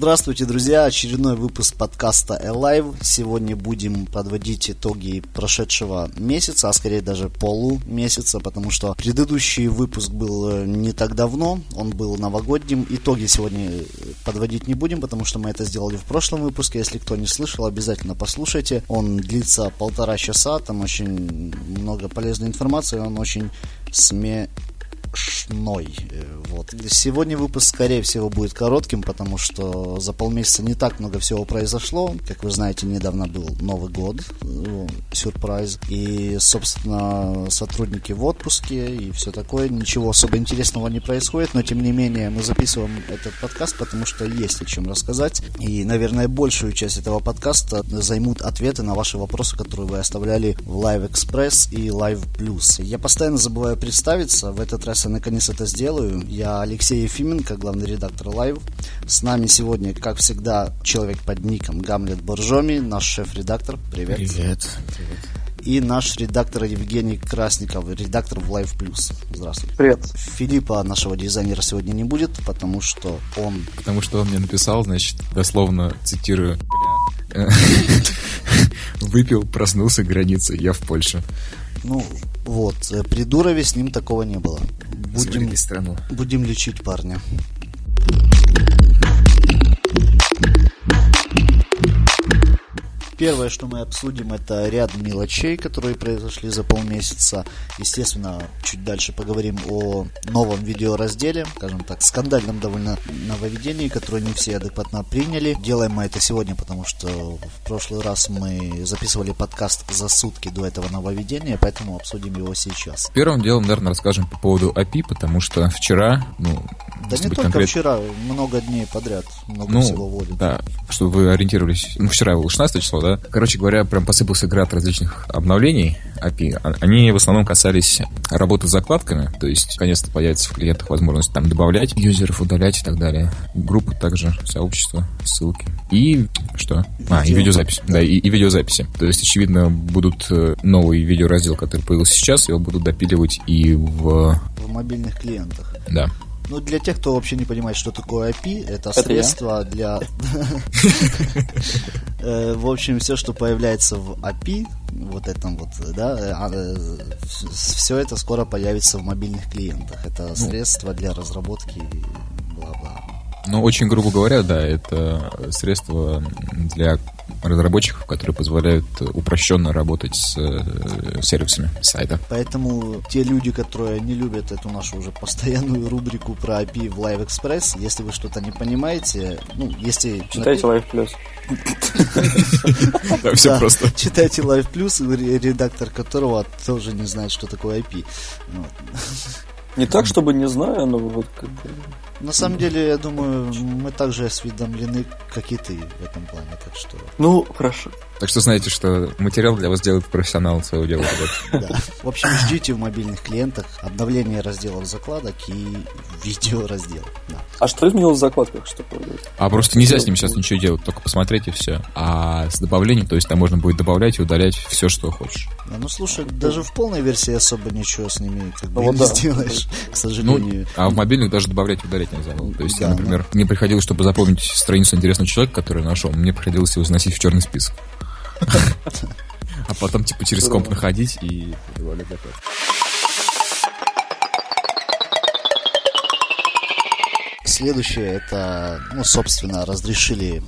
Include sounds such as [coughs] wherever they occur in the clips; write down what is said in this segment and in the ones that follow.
Здравствуйте, друзья! Очередной выпуск подкаста Alive. Сегодня будем подводить итоги прошедшего месяца, а скорее даже полумесяца, потому что предыдущий выпуск был э, не так давно, он был новогодним. Итоги сегодня э, подводить не будем, потому что мы это сделали в прошлом выпуске. Если кто не слышал, обязательно послушайте. Он длится полтора часа, там очень много полезной информации, он очень сме шной. Э, вот. Сегодня выпуск, скорее всего, будет коротким, потому что за полмесяца не так много всего произошло. Как вы знаете, недавно был Новый год, э, сюрприз. И, собственно, сотрудники в отпуске и все такое. Ничего особо интересного не происходит, но, тем не менее, мы записываем этот подкаст, потому что есть о чем рассказать. И, наверное, большую часть этого подкаста займут ответы на ваши вопросы, которые вы оставляли в Live Express и Live Plus. Я постоянно забываю представиться. В этот раз я наконец это сделаю. Я Алексей Ефименко, главный редактор Live. С нами сегодня, как всегда, человек под ником Гамлет Боржоми, наш шеф-редактор. Привет. Привет. Привет. И наш редактор Евгений Красников, редактор в Live Plus. Здравствуйте. Привет. Филиппа, нашего дизайнера, сегодня не будет, потому что он... Потому что он мне написал, значит, дословно цитирую, [laughs] выпил, проснулся, границы, я в Польше. Ну, вот, при Дурове с ним такого не было. Будем, страну. будем лечить парня. Первое, что мы обсудим, это ряд мелочей, которые произошли за полмесяца. Естественно, чуть дальше поговорим о новом видеоразделе, скажем так, скандальном довольно нововведении, которое не все адекватно приняли. Делаем мы это сегодня, потому что в прошлый раз мы записывали подкаст за сутки до этого нововведения, поэтому обсудим его сейчас. Первым делом, наверное, расскажем по поводу API, потому что вчера, ну, да не только конкрет... вчера, много дней подряд, много ну, всего вводят. Да, чтобы вы ориентировались. Ну, вчера было 16 число, да? Короче говоря, прям посыпался град различных обновлений API. А, они в основном касались работы с закладками, то есть, наконец-то появится в клиентах возможность там добавлять юзеров, удалять и так далее. Группы также, сообщества, ссылки. И что? Видео. А, и видеозапись. Да, да и, и видеозаписи. То есть, очевидно, будут э, новый видеораздел, который появился сейчас, его будут допиливать и в... В мобильных клиентах. Да. Ну, для тех, кто вообще не понимает, что такое это, это средство я. для... [laughs] Э, в общем, все, что появляется в API, вот этом вот, да, а, э, все это скоро появится в мобильных клиентах. Это ну. средство для разработки бла-бла. Ну, очень грубо говоря, да, это средство для разработчиков, которые позволяют упрощенно работать с э, сервисами сайта. Поэтому те люди, которые не любят эту нашу уже постоянную рубрику про API в Live Express, если вы что-то не понимаете, ну, если... Читайте Live Plus. [laughs] Да, все просто. Читайте Live Plus, редактор которого тоже не знает, что такое IP. Не так, чтобы не знаю, но вот как бы... На самом деле, я думаю, мы также осведомлены, как и ты в этом плане, так что... Ну, хорошо. Так что знаете, что материал для вас делает профессионал своего дела. [laughs] Да. В общем, ждите в мобильных клиентах обновление разделов закладок и видео раздел. А что изменилось в закладках? Что а просто нельзя с ним сейчас ничего делать, только посмотреть и все. А с добавлением, то есть там можно будет добавлять и удалять все, что хочешь. Ну, слушай, даже в полной версии особо ничего с ними как бы не сделаешь, к сожалению. Ну, а в мобильных даже добавлять и удалять нельзя было. То есть, например, мне приходилось, чтобы запомнить страницу интересного человека, который нашел, мне приходилось его заносить в черный список. А потом, типа, через комп находить и Следующее это, ну, собственно, разрешили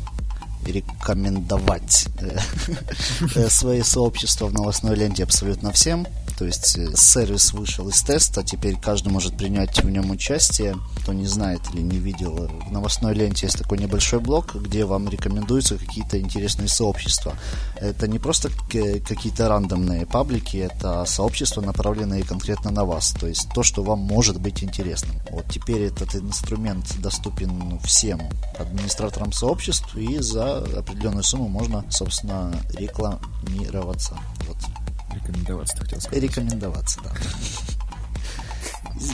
рекомендовать [laughs] э, свои сообщества в новостной ленте абсолютно всем. То есть э, сервис вышел из теста, теперь каждый может принять в нем участие. Кто не знает или не видел, в новостной ленте есть такой небольшой блок, где вам рекомендуются какие-то интересные сообщества. Это не просто какие-то рандомные паблики, это сообщества, направленные конкретно на вас. То есть то, что вам может быть интересным. Вот теперь этот инструмент доступен всем администраторам сообществ, и за определенную сумму можно, собственно, рекламироваться. Вот. Рекомендоваться, ты хотел сказать. Рекомендоваться, да.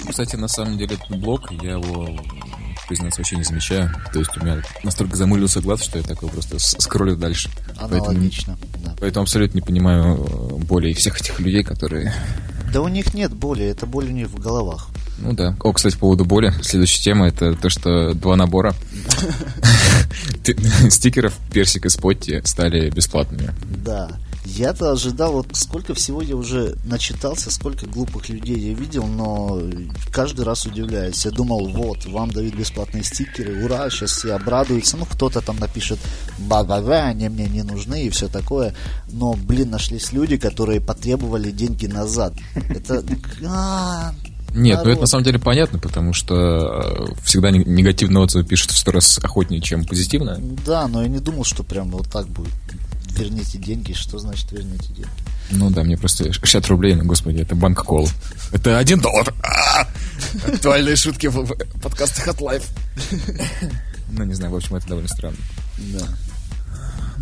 Кстати, на самом деле этот блок, я его, признаться, вообще не замечаю. То есть у меня настолько замылился глаз, что я такой просто скроллю дальше. Аналогично, поэтому, да. Поэтому абсолютно не понимаю э, боли всех этих людей, которые... Да у них нет боли, это боль у них в головах. Ну да. О, кстати, по поводу боли. Следующая тема это то, что два набора. [laughs] [laughs] стикеров Персик и Спотти стали бесплатными. Да. Я-то ожидал, вот сколько всего я уже начитался, сколько глупых людей я видел, но каждый раз удивляюсь. Я думал, вот, вам дают бесплатные стикеры, ура, сейчас все обрадуются. Ну, кто-то там напишет, ба-ба-ба, они мне не нужны и все такое. Но, блин, нашлись люди, которые потребовали деньги назад. Это... [laughs] Нет, народ. ну это на самом деле понятно, потому что э, всегда негативные отзывы пишут в сто раз охотнее, чем позитивно. Да, но я не думал, что прям вот так будет верните деньги. Что значит верните деньги? Ну да, мне просто 60 рублей, ну господи, это банк кол. Это один доллар. А! Актуальные шутки в подкастах от Life. [laughs] Ну, не знаю, в общем, это довольно странно. Да.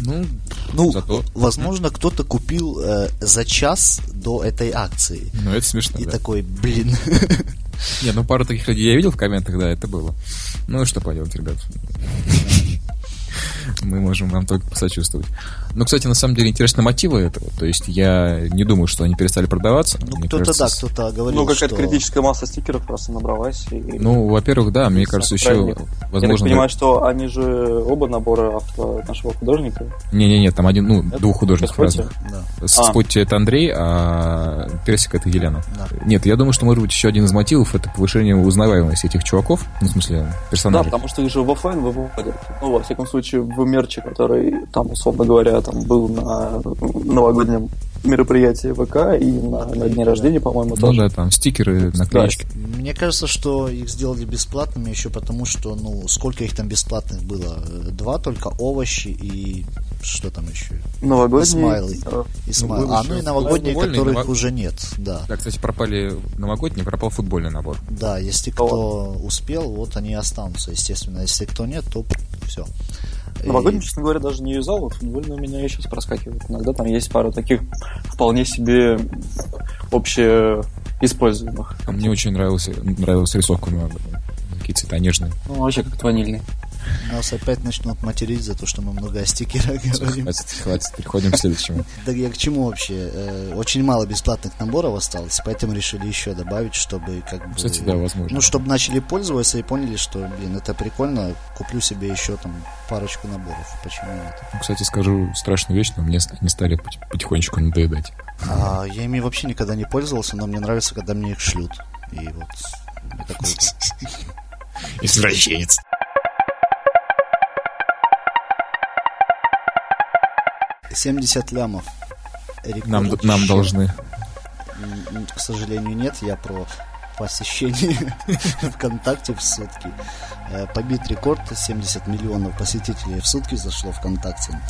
Ну, ну Зато... возможно, кто-то купил э, за час до этой акции. Ну, это смешно. И да. такой, блин. Не, ну пару таких людей я видел в комментах, да, это было. Ну, что поделать, ребят мы можем вам только посочувствовать. Но, кстати, на самом деле интересны мотивы этого. То есть я не думаю, что они перестали продаваться. Ну, кто-то кажется, да, кто-то говорил, Ну, какая-то что... критическая масса стикеров просто набралась. И... Ну, во-первых, да, мне кажется, еще возможно... Я так понимаю, что они же оба набора автора нашего художника. Не-не-не, там один, ну, это двух художников разных. Да. Спотти а. это Андрей, а Персик это Елена. Да. Нет, я думаю, что, может быть, еще один из мотивов это повышение узнаваемости этих чуваков, ну, в смысле, персонажей. Да, потому что их же в офлайн выводят. Ну, во всяком случае, в мерче, который там, условно говоря, там был на новогоднем мероприятии ВК и на, на дне рождения, по-моему, ну, тоже. Ну да, там стикеры, наклеечки. Да. Мне кажется, что их сделали бесплатными еще потому, что, ну, сколько их там бесплатных было? Два только овощи и что там еще? Новогодние. И смайлы. А, и смайлы. А, ну и новогодние, которых новог... уже нет, да. Да, кстати, пропали новогодние, пропал футбольный набор. Да, если кто успел, вот они останутся, естественно. Если кто нет, то все. Новогодний, честно говоря, даже не юзал, вот футбольный у меня и сейчас проскакивает. Иногда там есть пара таких вполне себе общее используемых. А мне очень нравился, нравилась рисовка на какие цвета нежные. Ну, вообще как ванильный. Нас опять начнут материть за то, что мы много о стикерах говорим. Хватит, хватит, переходим к следующему. [laughs] Да я к чему вообще? Э, очень мало бесплатных наборов осталось, поэтому решили еще добавить, чтобы как бы... Кстати, да, возможно. Ну, чтобы начали пользоваться и поняли, что, блин, это прикольно, куплю себе еще там парочку наборов. Почему нет? Ну, кстати, скажу страшную вещь, но мне они стали потихонечку надоедать. А, я ими вообще никогда не пользовался, но мне нравится, когда мне их шлют. И вот. [laughs] Извращенец. 70 лямов. нам, нам должны. К сожалению, нет. Я про посещение [laughs] ВКонтакте в сутки. Э, побит рекорд 70 миллионов посетителей в сутки зашло ВКонтакте.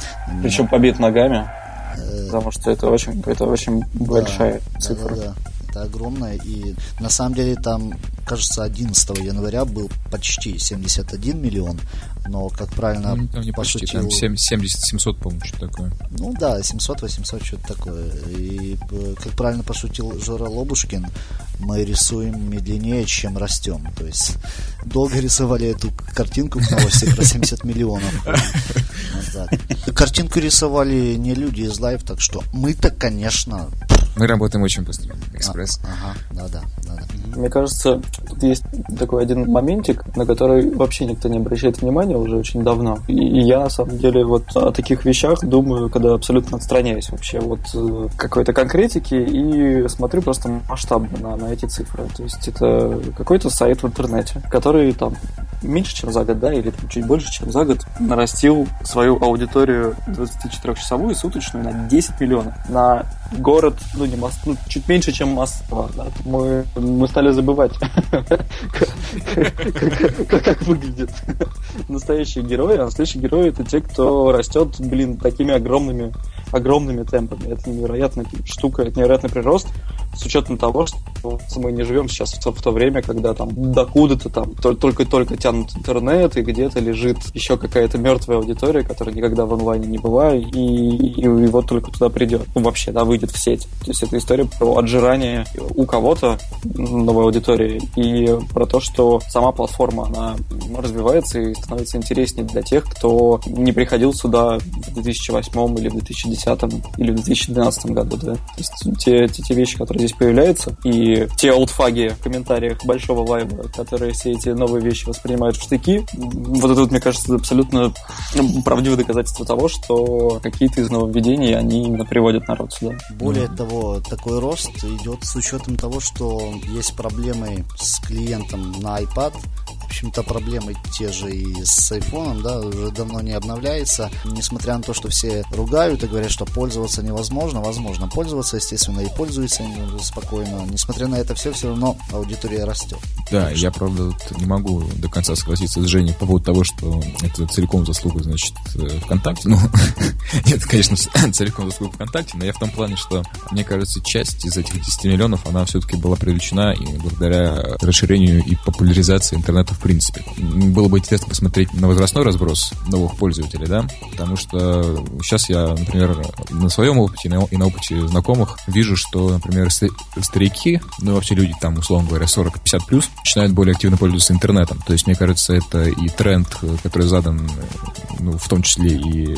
Причем побит ногами. Э, потому что это очень, это очень большая цифра. Это огромное. И на самом деле там, кажется, 11 января был почти 71 миллион, но, как правильно ну, там не пошутил... Почти, там 70-700, по-моему, что такое. Ну да, 700-800, что-то такое. И, э, как правильно пошутил Жора Лобушкин, мы рисуем медленнее, чем растем. То есть долго рисовали эту картинку в новости про 70 миллионов. Картинку рисовали не люди из Live, так что мы-то, конечно, мы работаем очень быстро. Экспресс. А, ага, да-да. Мне кажется, тут есть такой один моментик, на который вообще никто не обращает внимания уже очень давно. И, и я, на самом деле, вот о таких вещах думаю, когда абсолютно отстраняюсь вообще от э, какой-то конкретики и смотрю просто масштабно на, на эти цифры. То есть это какой-то сайт в интернете, который там меньше, чем за год, да, или там, чуть больше, чем за год, нарастил свою аудиторию 24-часовую суточную на 10 миллионов. На город, ну, не Москва, ну, чуть меньше, чем Москва. Да. Мы, мы стали забывать, [laughs] как выглядят настоящие герои. А настоящие герои это те, кто растет, блин, такими огромными, огромными темпами. Это невероятная штука, это невероятный прирост с учетом того, что мы не живем сейчас в то, время, когда там докуда-то там только-только тянут интернет, и где-то лежит еще какая-то мертвая аудитория, которая никогда в онлайне не была, и, и, и вот только туда придет. Ну, вообще, да, выйдет в сеть. То есть это история про отжирание у кого-то новой аудитории и про то, что сама платформа, она развивается и становится интереснее для тех, кто не приходил сюда в 2008 или в 2010 или в 2012 году, да. То есть те, те, те вещи, которые здесь появляется, и те олдфаги в комментариях большого лайва, которые все эти новые вещи воспринимают в штыки, вот это, мне кажется, абсолютно правдивое доказательство того, что какие-то из нововведений, они именно приводят народ сюда. Более mm. того, такой рост идет с учетом того, что есть проблемы с клиентом на iPad, общем-то, проблемы те же и с айфоном, да, уже давно не обновляется. Несмотря на то, что все ругают и говорят, что пользоваться невозможно, возможно пользоваться, естественно, и пользуются спокойно. Несмотря на это все, все равно аудитория растет. Да, я, правда, не могу до конца согласиться с Женей по поводу того, что это целиком заслуга, значит, э, ВКонтакте. Ну, [laughs] нет, конечно, [laughs] целиком заслуга ВКонтакте, но я в том плане, что, мне кажется, часть из этих 10 миллионов, она все-таки была привлечена и благодаря расширению и популяризации интернета в принципе. Было бы интересно посмотреть на возрастной разброс новых пользователей, да, потому что сейчас я, например, на своем опыте и на опыте знакомых вижу, что, например, старики, ну вообще люди там, условно говоря, 40-50 плюс, начинают более активно пользоваться интернетом. То есть, мне кажется, это и тренд, который задан, ну, в том числе и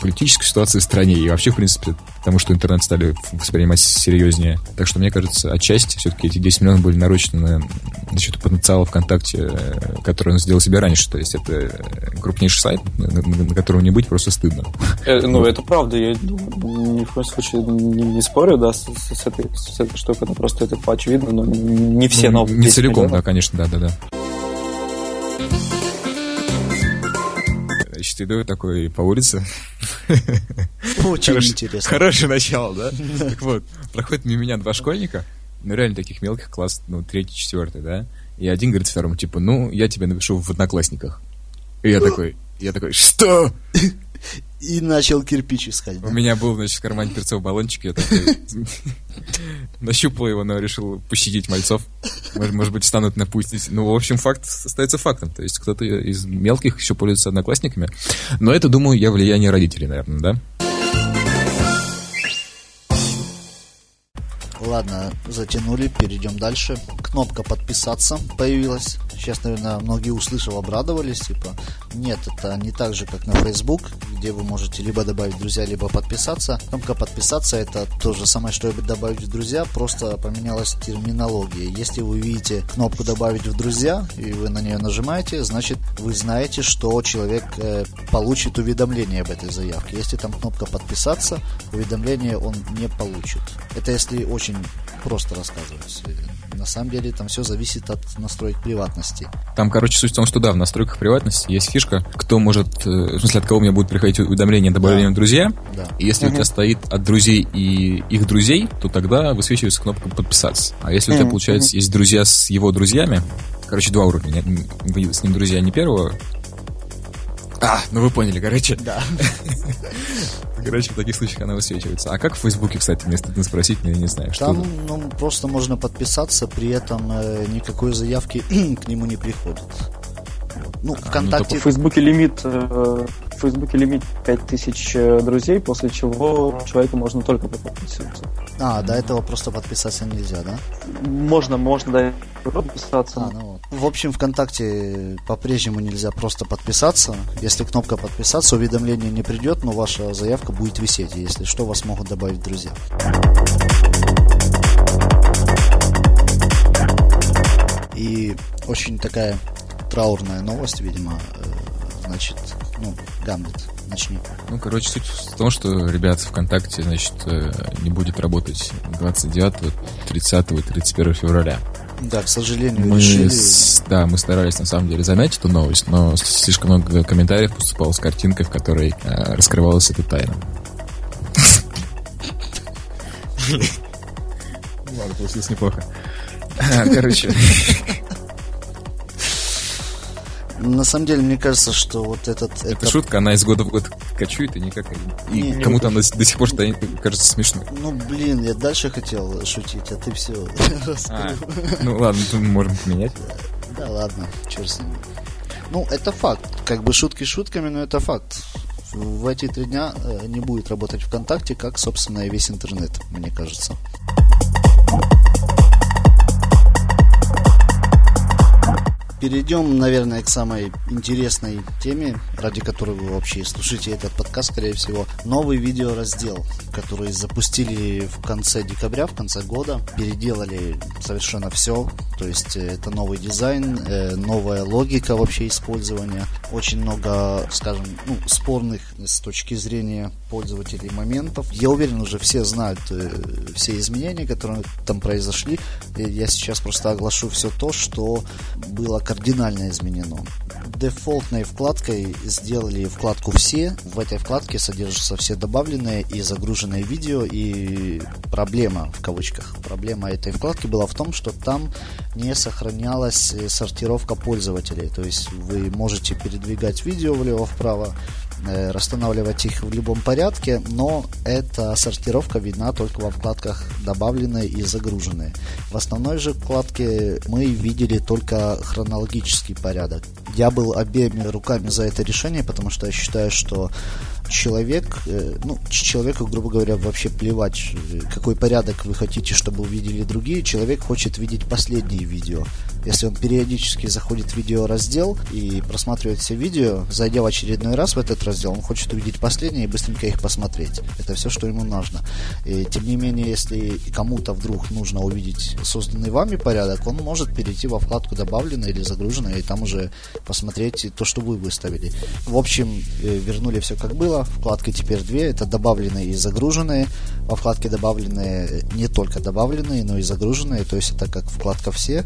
политической ситуации в стране, и вообще, в принципе, тому, что интернет стали воспринимать серьезнее. Так что, мне кажется, отчасти все-таки эти 10 миллионов были нарощены за счет потенциала ВКонтакте, который он сделал себе раньше. То есть это крупнейший сайт, на, на, котором не быть просто стыдно. Э, ну, вот. это правда. Я ни в коем случае не, не спорю, да, с, с, этой, с этой штукой. Это просто это очевидно, но не все ну, новые. Не целиком, миллионов. да, конечно, да-да-да. Значит, иду такой по улице. Очень интересно. Хорошее начало, да? [laughs] Так вот, проходит мимо меня два школьника, ну, реально таких мелких, класс, ну, третий, четвертый, да? И один говорит второму, типа, ну, я тебе напишу в Одноклассниках. И я такой, я такой, что? [laughs] И начал кирпич искать. Да? У меня был, значит, в кармане перцовый баллончик, я такой [laughs] нащупал его, но решил пощадить мальцов. Может, может быть, станут на путь. Ну, в общем, факт остается фактом. То есть кто-то из мелких еще пользуется одноклассниками. Но это, думаю, я влияние родителей, наверное, да? Ладно, затянули, перейдем дальше. Кнопка подписаться появилась. Сейчас, наверное, многие услышав, обрадовались. Типа, нет, это не так же, как на Facebook, где вы можете либо добавить друзья, либо подписаться. Кнопка подписаться это то же самое, что и добавить в друзья, просто поменялась терминология. Если вы видите кнопку добавить в друзья, и вы на нее нажимаете, значит вы знаете, что человек э, получит уведомление об этой заявке. Если там кнопка подписаться, уведомление он не получит. Это если очень просто рассказывать. На самом деле там все зависит от настроек приватности. Там, короче, суть в том, что да, в настройках приватности есть фишка, кто может, э, в смысле, от кого мне будет приходить уведомление о добавлении да. в друзья. Да. И если угу. у тебя стоит от друзей и их друзей, то тогда высвечивается кнопка подписаться. А если у тебя, получается, есть друзья с его друзьями, короче, два уровня, вы с ним друзья не первого, а, ну вы поняли, короче. Да. [laughs] Короче, в таких случаях она высвечивается. А как в Фейсбуке, кстати, мне стыдно спросить, но я не знаю. Там, что... ну, просто можно подписаться, при этом э, никакой заявки [clears throat] к нему не приходит. Ну, ВКонтакте... Ну, в Фейсбуке лимит, э, в Фейсбуке лимит 5000 э, друзей, после чего человеку можно только подписываться. А, до этого просто подписаться нельзя, да? Можно, можно до этого подписаться. А, ну вот. В общем, ВКонтакте по-прежнему нельзя просто подписаться. Если кнопка подписаться, уведомление не придет, но ваша заявка будет висеть. Если что, вас могут добавить друзья. И очень такая траурная новость, видимо, э, значит, ну, Гамлет, начни. Ну, короче, суть в том, что, ребят, ВКонтакте, значит, э, не будет работать 29, 30 и 31 февраля. Да, к сожалению, мы, решили... Да, мы старались, на самом деле, заметить эту новость, но слишком много комментариев поступало с картинкой, в которой э, раскрывалась эта тайна. [laughs] Ладно, получилось неплохо. Короче. [laughs] На самом деле, мне кажется, что вот этот... Это, это... шутка, она из года в год кочует, и никак... И не, кому-то она до сих пор кажется смешной. Ну, блин, я дальше хотел шутить, а ты все [laughs] а, Ну, ладно, мы можем поменять. Да, ладно, черт с ним. Ну, это факт. Как бы шутки шутками, но это факт. В эти три дня э, не будет работать ВКонтакте, как, собственно, и весь интернет, мне кажется. Перейдем, наверное, к самой интересной теме, ради которой вы вообще слушаете этот подкаст, скорее всего. Новый видеораздел, который запустили в конце декабря, в конце года. Переделали совершенно все. То есть э, это новый дизайн, э, новая логика вообще использования. Очень много, скажем, ну, спорных с точки зрения пользователей моментов. Я уверен, уже все знают э, все изменения, которые там произошли. Я сейчас просто оглашу все то, что было кардинально изменено. Дефолтной вкладкой сделали вкладку «Все». В этой вкладке содержатся все добавленные и загруженные видео. И проблема, в кавычках, проблема этой вкладки была в том, что там не сохранялась сортировка пользователей. То есть вы можете передвигать видео влево-вправо, Э, расстанавливать их в любом порядке, но эта сортировка видна только во вкладках добавленные и загруженные. В основной же вкладке мы видели только хронологический порядок. Я был обеими руками за это решение, потому что я считаю, что человек, э, ну, человеку, грубо говоря, вообще плевать, э, какой порядок вы хотите, чтобы увидели другие. Человек хочет видеть последние видео. Если он периодически заходит в видеораздел и просматривает все видео, зайдя в очередной раз в этот раздел, он хочет увидеть последние и быстренько их посмотреть. Это все, что ему нужно. И, тем не менее, если кому-то вдруг нужно увидеть созданный вами порядок, он может перейти во вкладку «Добавлено» или «Загружено» и там уже посмотреть то, что вы выставили. В общем, э, вернули все как было. Вкладки теперь две. Это добавленные и загруженные. Во вкладке добавленные не только добавленные, но и загруженные. То есть это как вкладка «Все».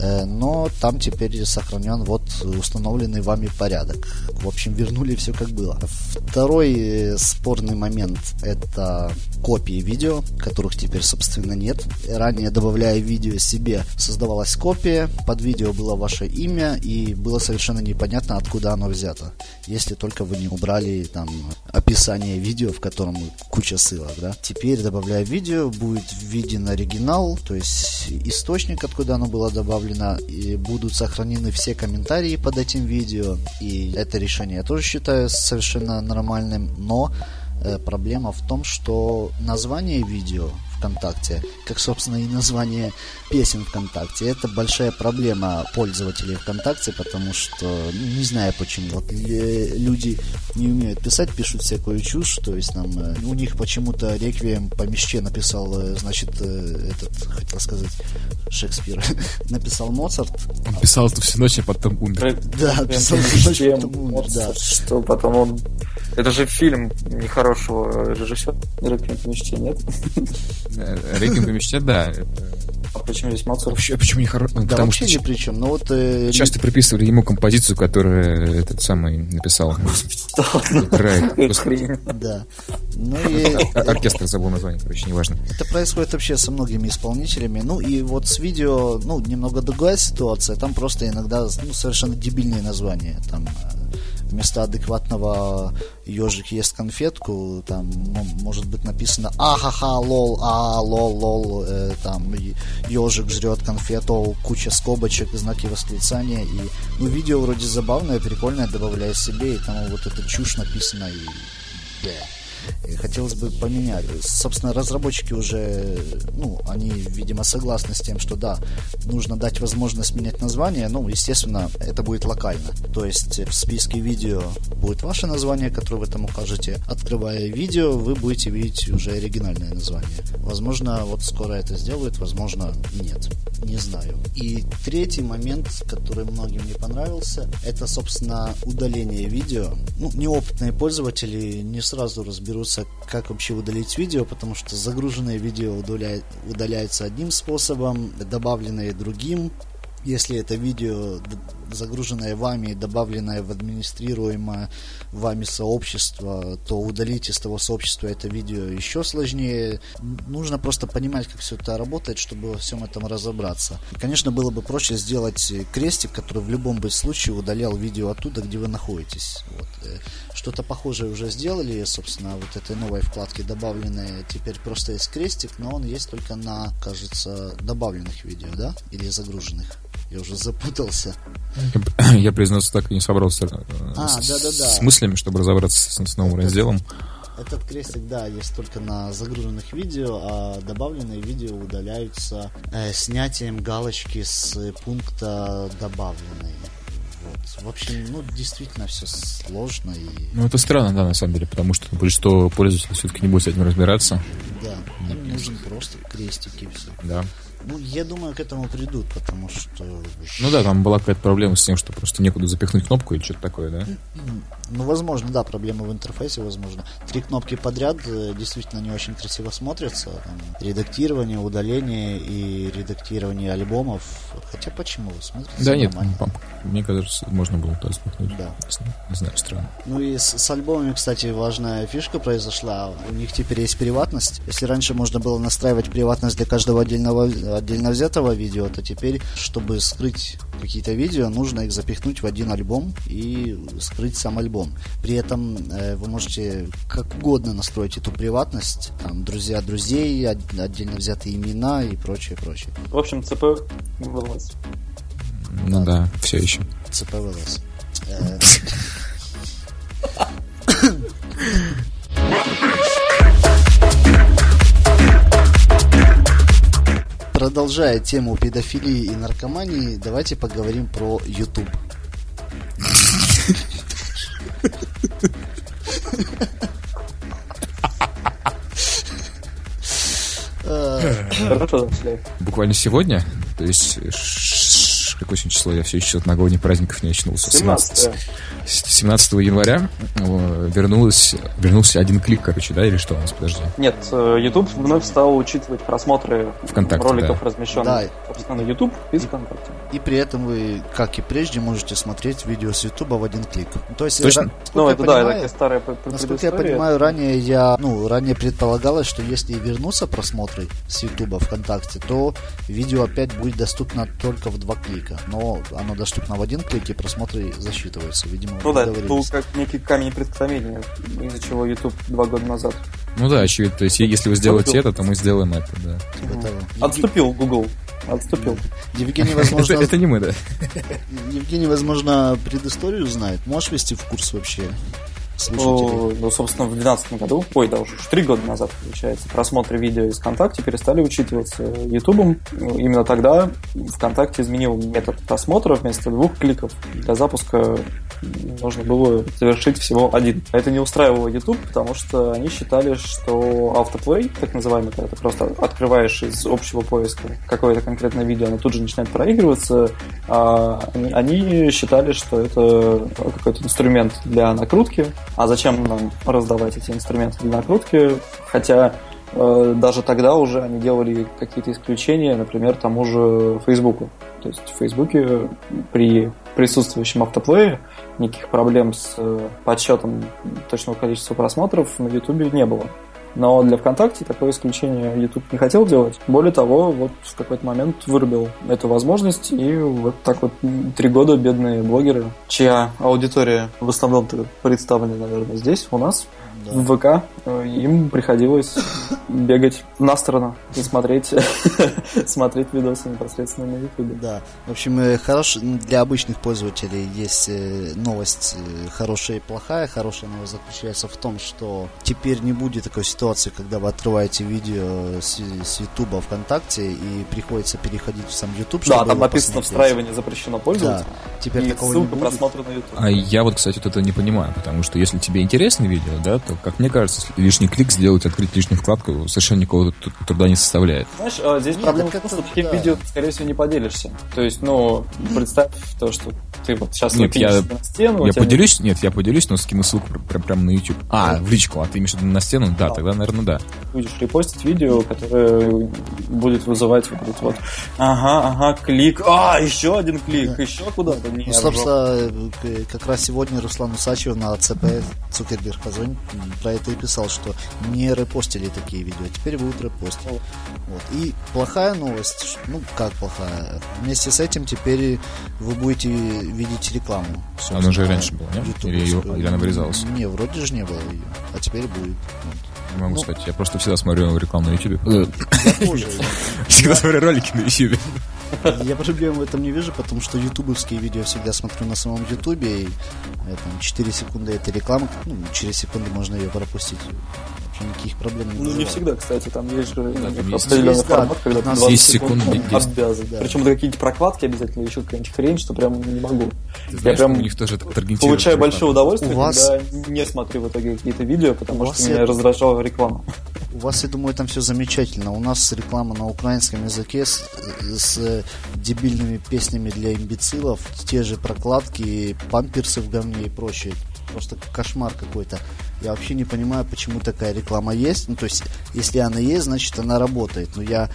Э, но там теперь сохранен вот установленный вами порядок. В общем, вернули все как было. Второй э, спорный момент это копии видео, которых теперь, собственно, нет. Ранее, добавляя видео себе, создавалась копия, под видео было ваше имя, и было совершенно непонятно, откуда оно взято. Если только вы не убрали там описание видео, в котором куча ссылок, да. Теперь, добавляя видео, будет виден оригинал, то есть источник, откуда оно было добавлено, и будут сохранены все комментарии под этим видео, и это решение я тоже считаю совершенно нормальным, но Э, проблема в том, что название видео ВКонтакте, как, собственно, и название песен ВКонтакте, это большая проблема пользователей ВКонтакте, потому что, ну, не знаю почему, вот люди не умеют писать, пишут всякую чушь, то есть там э, у них почему-то реквием по мечте написал, э, значит, этот, хотел сказать, Шекспир, [laughs] написал Моцарт. Он писал это всю ночь, а потом умер. Да, писал всю ночь, а потом умер, да. Что потом он это же фильм нехорошего режиссера. Реквием по мечте, нет? [laughs] Реквием по мечте, да. А почему здесь Моцарт? Вообще, почему не хорошо? Ну, да, потому вообще что ни при чем. Но вот, э, часто ли... приписывали ему композицию, которую этот самый написал. Да. Ну и... Оркестр забыл название, короче, неважно. Это происходит вообще со многими исполнителями. Ну и вот с видео, ну, немного другая ситуация. Там просто иногда ну, совершенно дебильные названия. Там вместо адекватного ежик ест конфетку, там ну, может быть написано ахаха, lol, а, lol, lol, э, там ежик жрет конфету, куча скобочек, знаки восклицания, и ну видео вроде забавное, прикольное, добавляю себе, и там вот эта чушь написана, и... Yeah хотелось бы поменять. Собственно, разработчики уже, ну, они, видимо, согласны с тем, что да, нужно дать возможность менять название, ну, естественно, это будет локально. То есть в списке видео будет ваше название, которое вы там укажете. Открывая видео, вы будете видеть уже оригинальное название. Возможно, вот скоро это сделают, возможно, нет. Не знаю. И третий момент, который многим не понравился, это, собственно, удаление видео. Ну, неопытные пользователи не сразу разберутся, как вообще удалить видео, потому что загруженное видео удаляет, удаляется одним способом, добавленное другим. Если это видео загруженное вами, добавленное в администрируемое вами сообщество, то удалить из того сообщества это видео еще сложнее. Нужно просто понимать, как все это работает, чтобы во всем этом разобраться. И, конечно, было бы проще сделать крестик, который в любом бы случае удалял видео оттуда, где вы находитесь. Вот. Э, что-то похожее уже сделали, собственно, вот этой новой вкладке добавленной теперь просто есть крестик, но он есть только на, кажется, добавленных видео, да? Или загруженных. Я уже запутался. [coughs] Я, признаться, так и не собрался а, с, да, да, да. с мыслями, чтобы разобраться с, с новым разделом. Этот крестик, да, есть только на загруженных видео, а добавленные видео удаляются э, снятием галочки с пункта добавленные. Вот. В общем, ну, действительно все сложно и... Ну, это странно, да, на самом деле, потому что большинство пользователей все-таки не будет с этим разбираться. Да, им нужен просто крестик и все. Да. Ну, я думаю, к этому придут, потому что... Ну да, там была какая-то проблема с тем, что просто некуда запихнуть кнопку или что-то такое, да? Ну, возможно, да, проблема в интерфейсе, возможно. Три кнопки подряд э, действительно не очень красиво смотрятся. Там, редактирование, удаление и редактирование альбомов. Хотя почему? Смотрится Да нет, нормально. мне кажется, можно было туда запихнуть. Да. Не знаю, странно. Ну и с, с альбомами, кстати, важная фишка произошла. У них теперь есть приватность. Если раньше можно было настраивать приватность для каждого отдельного, отдельно взятого видео, то теперь, чтобы скрыть какие-то видео, нужно их запихнуть в один альбом и скрыть сам альбом. При этом э, вы можете как угодно настроить эту приватность. Там, друзья друзей, от- отдельно взятые имена и прочее, прочее. В общем, ЦП вылаз. Ну да, все еще. ЦПВЛС. Э, Продолжая тему педофилии и наркомании, давайте поговорим про YouTube. Хорошо зашли. Буквально сегодня, то есть какое сегодня число, я все еще от новогодних праздников не очнулся. 17 С 17 января э, вернулась, вернулся один клик, короче, да, или что у нас, подожди. Нет, э, YouTube вновь стал учитывать просмотры Вконтакте, роликов, да. размещенных, Да. собственно, на YouTube и ВКонтакте. И при этом вы, как и прежде, можете смотреть видео с YouTube в один клик. То есть, Точно? ра- Ну, насколько я это да, это понимаю, такая старая Насколько я понимаю, ранее я, ну, ранее предполагалось, что если вернутся просмотры с Ютуба ВКонтакте, то видео опять будет доступно только в два клика. Но оно доступно в один клик, и просмотры засчитываются. Видимо, Ну да, это был как некий камень преткновения, из-за чего YouTube два года назад Ну да, очевидно, то есть если вы сделаете Отступил. это, то мы сделаем это, да. Типа того. отступил Google. Отступил. Евгений, возможно, Это, это не мы, да. Евгений, возможно, предысторию знает. Можешь вести в курс вообще Ну, собственно, в 2012 году, ой, да, уже три года назад, получается, просмотры видео из ВКонтакте перестали учитываться Ютубом. Ну, Именно тогда ВКонтакте изменил метод просмотра вместо двух кликов. Для запуска нужно было завершить всего один. Это не устраивало YouTube, потому что они считали, что автоплей, так называемый, когда ты просто открываешь из общего поиска какое-то конкретное видео, оно тут же начинает проигрываться, а они считали, что это какой-то инструмент для накрутки. А зачем нам раздавать эти инструменты для накрутки? Хотя э, даже тогда уже они делали какие-то исключения, например, тому же Фейсбуку. То есть в Фейсбуке при присутствующем автоплее никаких проблем с э, подсчетом точного количества просмотров на Ютубе не было. Но для ВКонтакте такое исключение YouTube не хотел делать. Более того, вот в какой-то момент вырубил эту возможность, и вот так вот три года бедные блогеры, чья аудитория в основном представлена, наверное, здесь, у нас, Да. в ВК, э, им приходилось бегать на сторону и смотреть, [laughs] смотреть видосы непосредственно на Ютубе. Да, в общем, э, хорош... для обычных пользователей есть э, новость хорошая и плохая. Хорошая новость заключается в том, что теперь не будет такой ситуации, когда вы открываете видео с, с YouTube ВКонтакте и приходится переходить в сам YouTube, Да, чтобы там его написано посмотреть. встраивание запрещено пользоваться. Да, теперь и такого ссылка не будет. просмотра на YouTube. А я вот, кстати, вот это не понимаю, потому что если тебе интересно видео, да, то, как мне кажется, лишний клик сделать, открыть лишнюю вкладку совершенно никакого тр- труда не составляет. Знаешь, а, здесь Нет, проблема в том, что таким да. видео, ты, скорее всего, не поделишься. То есть, ну, представь то, что ты вот сейчас Нет, я- на стену. я поделюсь, нет, я поделюсь, но скину ссылку пр- прям, прям на YouTube. А, в личку, а ты имеешь в виду на стену? Да, Да. тогда, наверное, да. будешь репостить видео, которое будет вызывать вот этот вот ага, ага, клик, а, еще один клик, еще куда-то. Не, Ну, собственно, э, как раз сегодня Руслан Усачев на ЦП Цукерберг позвонил, про это и писал, что не репостили такие видео, а теперь будут репостить. Вот. И плохая новость, ну как плохая, вместе с этим теперь вы будете видеть рекламу. Она же собственно, раньше была, нет? ютубовскую. Или её- или она вырезалась? Не, вроде же не было ее, а теперь будет. Вот. Не могу Ну. сказать, я просто всегда смотрю рекламу на YouTube. Я тоже. Всегда смотрю ролики на YouTube. Я проблем в этом не вижу, потому что ютубовские видео всегда смотрю на самом ютубе, и э, там 4 секунды это реклама, ну, через секунды можно ее пропустить. Вообще никаких проблем не Ну, не всегда, кстати, там есть же определенный формат, когда ты 15 20 секунд обязан. Да. Причем это какие-нибудь прокладки обязательно, еще какая-нибудь хрень, что прям не могу. Ты Я прям у них тоже получаю большое удовольствие, У вас- когда не смотрю в итоге какие-то видео, потому У что меня раздражала реклама. У вас, я думаю, там все замечательно. У нас реклама на украинском языке с, с, дебильными песнями для имбецилов, те же прокладки, памперсы в говне и прочее. Просто кошмар какой-то. Я вообще не понимаю, почему такая реклама есть. Ну, то есть, если она есть, значит, она работает. Но я...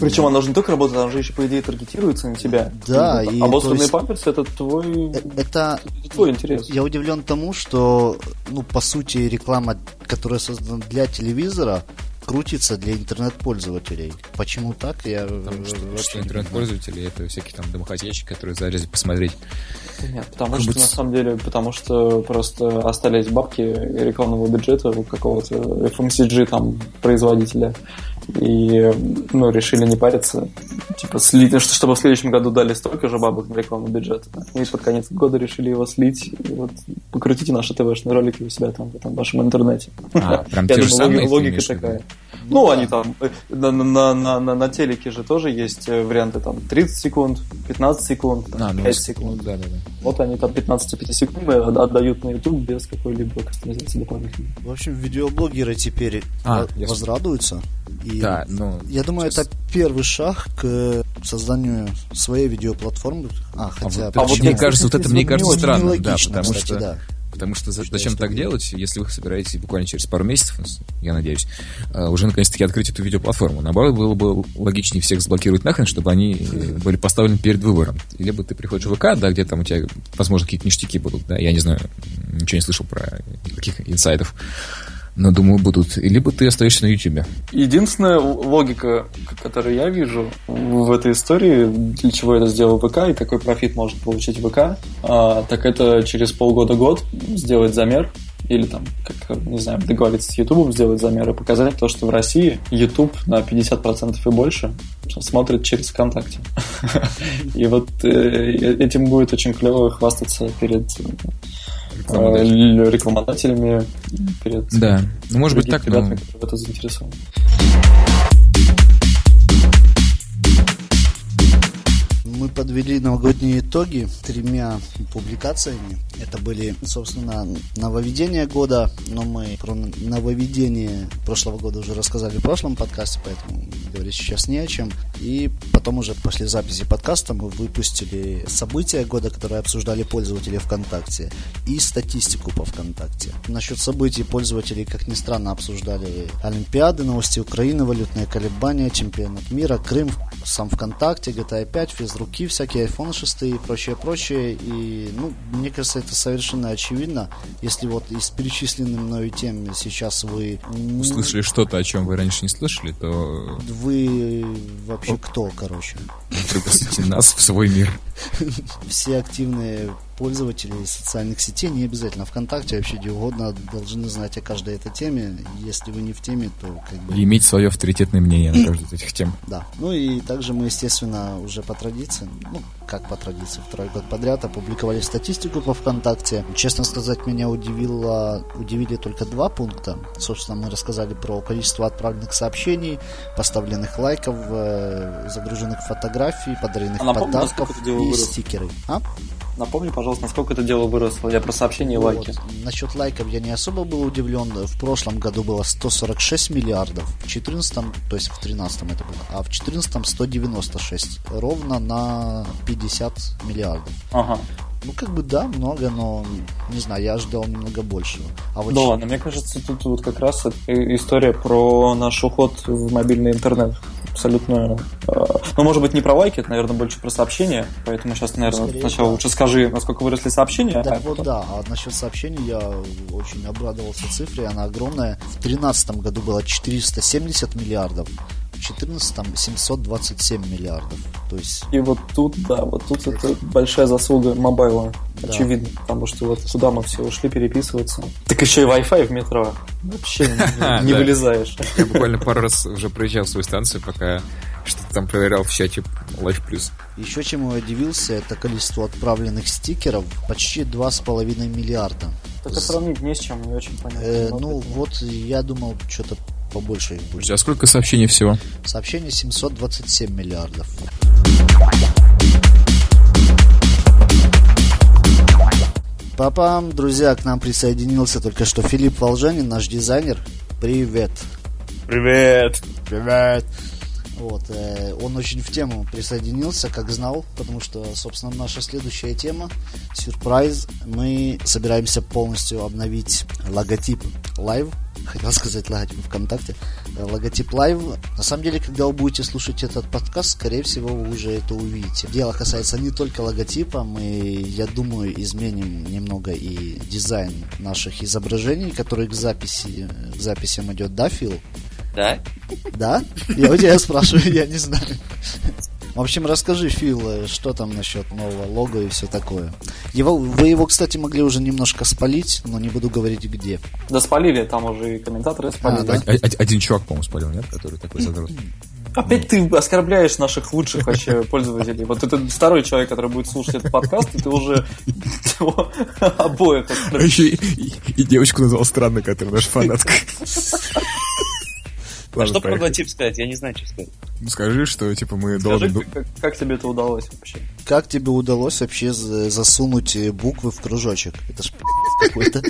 Причем она же не только работает, она же еще, по идее, таргетируется на тебя. Да, И и то есть- памперсы это твой, э, Это это твой интерес. Я удивлен тому, что, ну, по сути, реклама, которая создана для телевизора, крутится для интернет-пользователей. Почему так, я Потому что, вообще что не интернет-пользователи это всякие там домохозяйки, которые залезли посмотреть. Нет, потому Как что, бы на самом деле, потому что просто остались бабки рекламного бюджета у какого-то FMCG там производителя. И, ну, решили не париться. Типа, слить, что- чтобы в следующем году дали столько же бабок на рекламный бюджет. И под конец года решили его слить. И вот покрутите наши ТВ-шные ролики у себя там в этом вашем интернете. А, прям Я те же думаю, самые, логи- ты логика в такая. Ну, они там э, на, на, на, на, на телеке же тоже есть э, варианты там 30 секунд, 15 секунд, там, А, ну, 5 с- секунд. ну, да, да, да. Вот они там 15-5 секунд отдают на YouTube без какой-либо кастомизации дополнительной. В общем, видеоблогеры теперь А, возрадуются. И Да, ну... Я думаю, сейчас- это первый шаг к созданию своей видеоплатформы. А, хотя... вот а вот мне кажется, вот это мне не кажется странным, да, потому кстати, что, да. Потому что за- Что зачем так делать, если вы собираетесь буквально через пару месяцев, я надеюсь, э, уже наконец-таки открыть эту видеоплатформу. Наоборот, было бы логичнее всех заблокировать нахрен, чтобы они э, были поставлены перед выбором. Либо ты приходишь в ВК, да, где там у тебя, возможно, какие-то ништяки будут, да, я не знаю, ничего не слышал про никаких инсайдов. Но думаю, будут. Либо ты остаешься на Ютубе. Единственная логика, которую я вижу в этой истории, для чего это сделал ВК и какой профит может получить ВК, а, так это через полгода-год сделать замер или там, как, не знаю, договориться с Ютубом, сделать замер и показать то, что в России YouTube на 50% и больше смотрит через ВКонтакте. [laughs] И вот э, этим будет очень клево хвастаться перед э, рекламодателями, перед Да. Ну, может быть, так, но... ребятами, которые в это заинтересованы. Мы подвели новогодние итоги тремя публикациями. Это были, собственно, нововведения года, но мы про нововведение прошлого года уже рассказали в прошлом подкасте, поэтому говорить сейчас не о чем. И потом уже после записи подкаста мы выпустили события года, которые обсуждали пользователи ВКонтакте, и статистику по ВКонтакте. Насчет событий пользователи, как ни странно, обсуждали Олимпиады, новости Украины, валютные колебания, чемпионат мира, Крым, сам ВКонтакте, GTA 5, физруки, всякие iPhone 6 и прочее, прочее. И, ну, мне кажется, это совершенно очевидно. Если вот из перечисленных мною тем сейчас вы... услышали что-то, о чем вы раньше не слышали, то Вы вообще кто, короче? пригласите нас в свой мир. Все активные пользователи социальных сетей, не обязательно ВКонтакте, вообще где угодно, должны знать о каждой этой теме. Если вы не в теме, то как бы... И иметь свое авторитетное мнение на каждую из этих тем. [clears throat] Да. Ну и также мы, естественно, уже по традиции, ну, как по традиции, второй год подряд опубликовали статистику по ВКонтакте. Честно сказать, меня удивило, удивили только два пункта. Собственно, мы рассказали про количество отправленных сообщений, поставленных лайков, э, загруженных фотографий, подаренных А подарков и стикеры. А? Напомни, пожалуйста, насколько это дело выросло. Я про сообщения и лайки. Вот. Насчет лайков я не особо был удивлен. В прошлом году было 146 миллиардов, в 14 то есть в 13 это было, а в 14 196. Ровно на 50 миллиардов. Ага. Ну, как бы да, много, но не знаю, я ожидал немного большего. А вот Да щ- ладно, мне кажется, тут вот как раз история про наш уход в мобильный интернет. Абсолютно. э, Ну, может быть, не про лайки, это, наверное, больше про сообщения. Поэтому сейчас, наверное, Скорее, сначала да. лучше скажи, насколько выросли сообщения. Так а вот, потом- да, а насчет сообщений я очень обрадовался цифре, она огромная. В 2013 году было 470 миллиардов, в 2014 727 миллиардов. То есть И вот тут, да, вот тут это большая заслуга мобайла, Да. очевидно, потому что вот сюда мы все ушли переписываться. Так еще и Wi-Fi в метро. Вообще не, [laughs] вылезаешь. Я буквально пару раз уже проезжал свою станцию, пока Что ты там проверял в чате Life Plus. Еще чему я удивился, это количество отправленных стикеров почти 2,5 миллиарда. Это сравнить не с чем, не очень понятно. Э, ну, вот я думал, что-то побольше их будет. А сколько сообщений всего? Сообщений 727 миллиардов. Папам, друзья, к нам присоединился только что Филипп Волжанин, наш дизайнер. Привет. Привет. Привет. Вот, э, он очень в тему присоединился, как знал, потому что, собственно, наша следующая тема сюрприз. Мы собираемся полностью обновить логотип Live. Хотел сказать логотип ВКонтакте. Э, Логотип Live. На самом деле, когда вы будете слушать этот подкаст, скорее всего, вы уже это увидите. Дело касается не только логотипа, мы, я думаю, изменим немного и дизайн наших изображений, которые к записи, к записям идет, да, Фил? Да? Да? Я у тебя спрашиваю, я не знаю. В общем, расскажи, Фил, э, что там насчет нового лога и все такое. Его, вы его, кстати, могли уже немножко спалить, но не буду говорить где. Да спалили, там уже и комментаторы спалили. А, да? О- о- Один чувак, по-моему, спалил, нет? Который такой задрот. Опять ты оскорбляешь наших лучших вообще [laughs] пользователей. Вот это второй человек, который будет слушать этот подкаст, и ты уже обоих А оскорбляешь. еще и, девочку назвал странной, которая наша фанатка. [laughs] А что про логотип сказать? Я не знаю, что сказать. Ну, Скажи, что типа мы Скажи, должны... как, как тебе это удалось вообще? Как тебе удалось вообще за- засунуть э, буквы в кружочек? Это ж какой-то.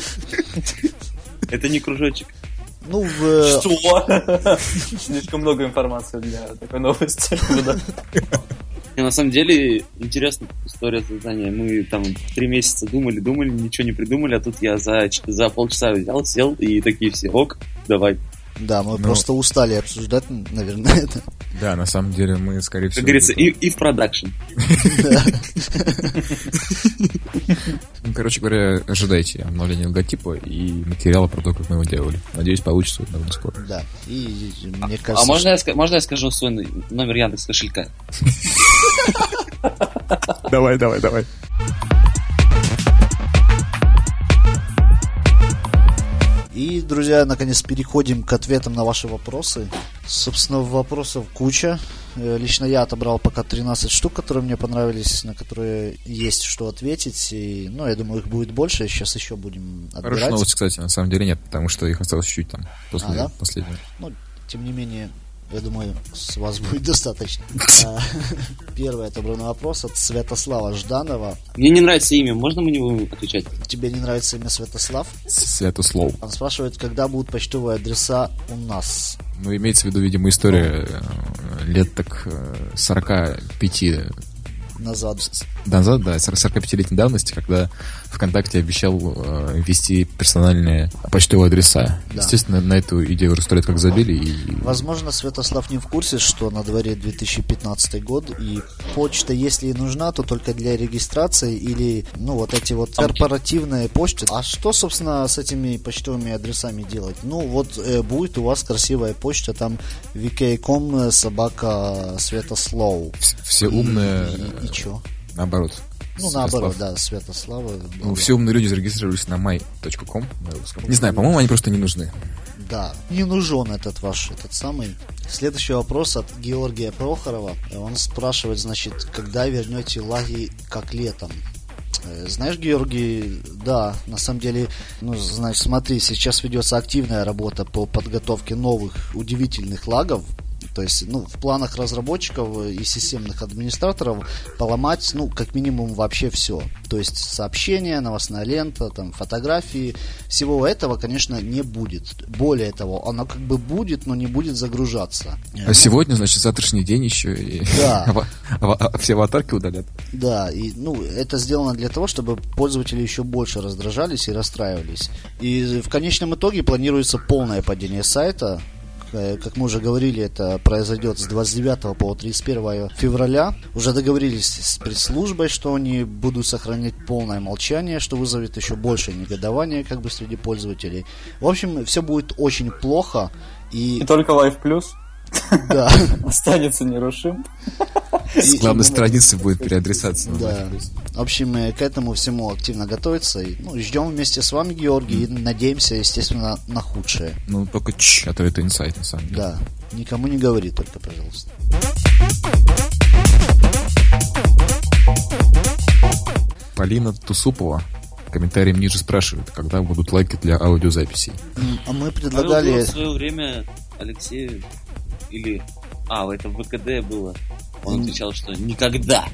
Это не кружочек. Ну, в... э, Что? [laughs] Слишком много информации для такой новости. [laughs] И на самом деле интересная история создания. Мы там три месяца думали, думали, ничего не придумали, а тут я за, за полчаса взял, сел и такие все, ок, давай. Да, мы Ну. просто устали обсуждать, наверное, это. Да, на самом деле мы, скорее всего... Как говорится, и, и в продакшн. Ну, короче говоря, ожидайте обновления логотипа и материала про то, как мы его делали. Надеюсь, получится довольно скоро. Да. И мне А кажется, можно я, ска- можно я скажу свой номер Яндекс кошелька? Давай, давай, давай. И, друзья, наконец переходим к ответам на ваши вопросы. Собственно, вопросов куча. Э, Лично я отобрал пока 13 штук, которые мне понравились, на которые есть что ответить. И, ну, я думаю, их будет больше. Сейчас еще будем Хорошая отбирать. новость, кстати, на самом деле нет, потому что их осталось чуть-чуть там после А, да? последнего. Ну, тем не менее, я думаю, с вас будет [laughs] достаточно. А, [laughs] Первый отобранный вопрос от Святослава Жданова. Мне не нравится имя, можно мы не будем отвечать? Тебе не нравится имя Святослав? Святослов. Он спрашивает, когда будут почтовые адреса у нас. Ну, имеется в виду, видимо, история э, лет так э, 45 Назад. назад, да, 45-летней давности, когда ВКонтакте обещал э, персональные почтовые адреса. Да. Естественно, на эту идею лет как забили. И... Возможно, Святослав не в курсе, что на дворе 2015 год, и почта, если и нужна, то только для регистрации или, ну, вот эти вот корпоративные почты. А что, собственно, с этими почтовыми адресами делать? Ну, вот э, будет у вас красивая почта, там vk.com собака Святослав. Вс- Все умные, И, и чё? наоборот. Ну, Святослав. наоборот, да, Святослава. Ну, все умные люди зарегистрировались на my.com. Не знаю, по-моему, они просто не нужны. Да, не нужен этот ваш, этот самый. Следующий вопрос от Георгия Прохорова. Он спрашивает, значит, когда вернете лаги как летом? Э, Знаешь, Георгий, да, на самом деле, ну, значит, смотри, сейчас ведется активная работа по подготовке новых удивительных лагов. То есть, ну, в планах разработчиков и системных администраторов поломать, ну, как минимум, вообще все. То есть, сообщения, новостная лента, там, фотографии, всего этого, конечно, не будет. Более того, оно как бы будет, но не будет загружаться. А сегодня, значит, завтрашний день еще. И Да. [laughs] все аватарки удалят. Да, и ну это сделано для того, чтобы пользователи еще больше раздражались и расстраивались. И в конечном итоге планируется полное падение сайта. Э, Как мы уже говорили, это произойдет с 29 по 31 февраля. Уже договорились с пресс-службой, что они будут сохранять полное молчание, что вызовет еще большее негодование как бы среди пользователей. В общем, все будет очень плохо. И И только Life Plus да, [laughs] останется нерушим. С главной страницы будет переадресация. Да. В общем, э, к этому всему активно готовится. И, ну, ждем вместе с вами, Георгий, и надеемся, естественно, на худшее. Ну, только ч, а то это инсайт, на самом деле. Да. Никому не говори только, пожалуйста. Полина Тусупова комментарием ниже спрашивает, когда будут лайки для аудиозаписей. А мы Павел предлагали... Дуров в свое время Алексею или... А, это в ВКД было. Он отвечал, что никогда.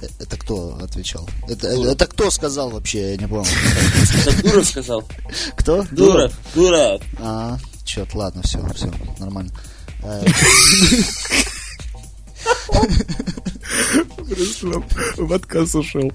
Э, Это кто отвечал? Это, это кто сказал вообще? Я не помню. Это Дуров сказал. Кто? Дуров, Дуров. А, черт, ладно, все, все, нормально. Э, В отказ ушел.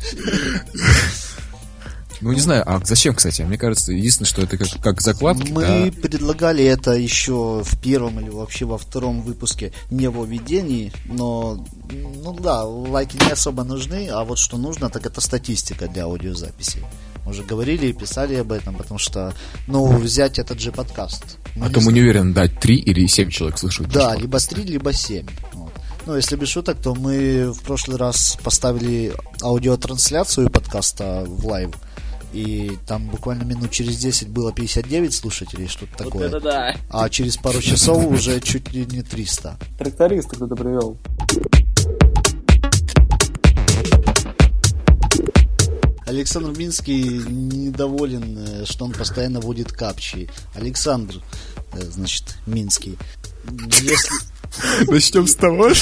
Ну, не знаю, а зачем, кстати? Мне кажется, единственное, что это как, как закладки, Мы да. предлагали это еще в первом или вообще во втором выпуске не во введении, но, ну да, лайки не особо нужны, а вот что нужно, так это статистика для аудиозаписей. Мы уже говорили и писали об этом, потому что, ну, взять этот же подкаст. А мы то не мы не уверены, да, три или семь человек слышат. Да, либо подкаст. 3, либо 7. Вот. Ну, если без шуток, то мы в прошлый раз поставили аудиотрансляцию подкаста в Live. И там буквально минут через 10 было 59 слушателей, что-то Вот такое. это да. А через пару часов уже чуть ли не 300. Тракториста кто-то привел. Александр Минский недоволен, э, что он постоянно водит капчи. Александр, э, значит, Минский. Если, Начнем с того, [laughs]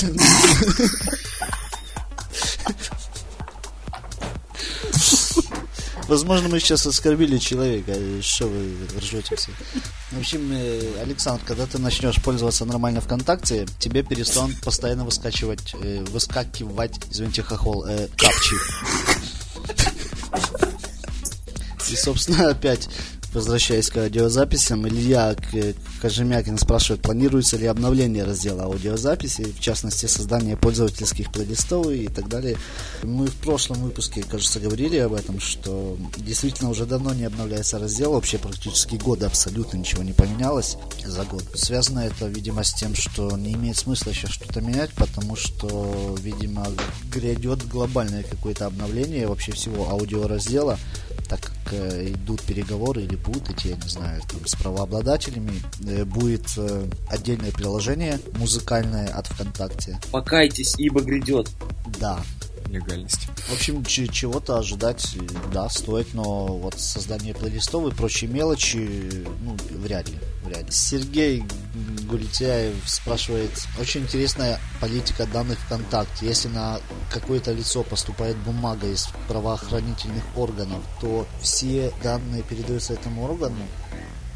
Возможно, мы сейчас оскорбили человека. Что вы ржете все? В общем, э, Александр, когда ты начнешь пользоваться нормально ВКонтакте, тебе перестанут постоянно выскакивать, э, выскакивать, извините, хохол, э, капчи. И, собственно, опять возвращаясь к аудиозаписям, Илья Кожемякин спрашивает, планируется ли обновление раздела аудиозаписи, в частности, создание пользовательских плейлистов и так далее. Мы в прошлом выпуске, кажется, говорили об этом, что действительно уже давно не обновляется раздел, вообще практически года абсолютно ничего не поменялось за год. Связано это, видимо, с тем, что не имеет смысла сейчас что-то менять, потому что, видимо, грядет глобальное какое-то обновление вообще всего аудиораздела, так как э, идут переговоры или будут идти, я не знаю, там, с правообладателями, э, будет э, отдельное приложение музыкальное от ВКонтакте. Покайтесь, ибо грядет. Да. Легальность. В общем, чего-то ожидать, да, стоит, но вот создание плейлистов и прочие мелочи, ну, вряд ли, вряд ли. Сергей Гулитяев спрашивает, очень интересная политика данных ВКонтакте. Если на какое-то лицо поступает бумага из правоохранительных органов, то все данные передаются этому органу?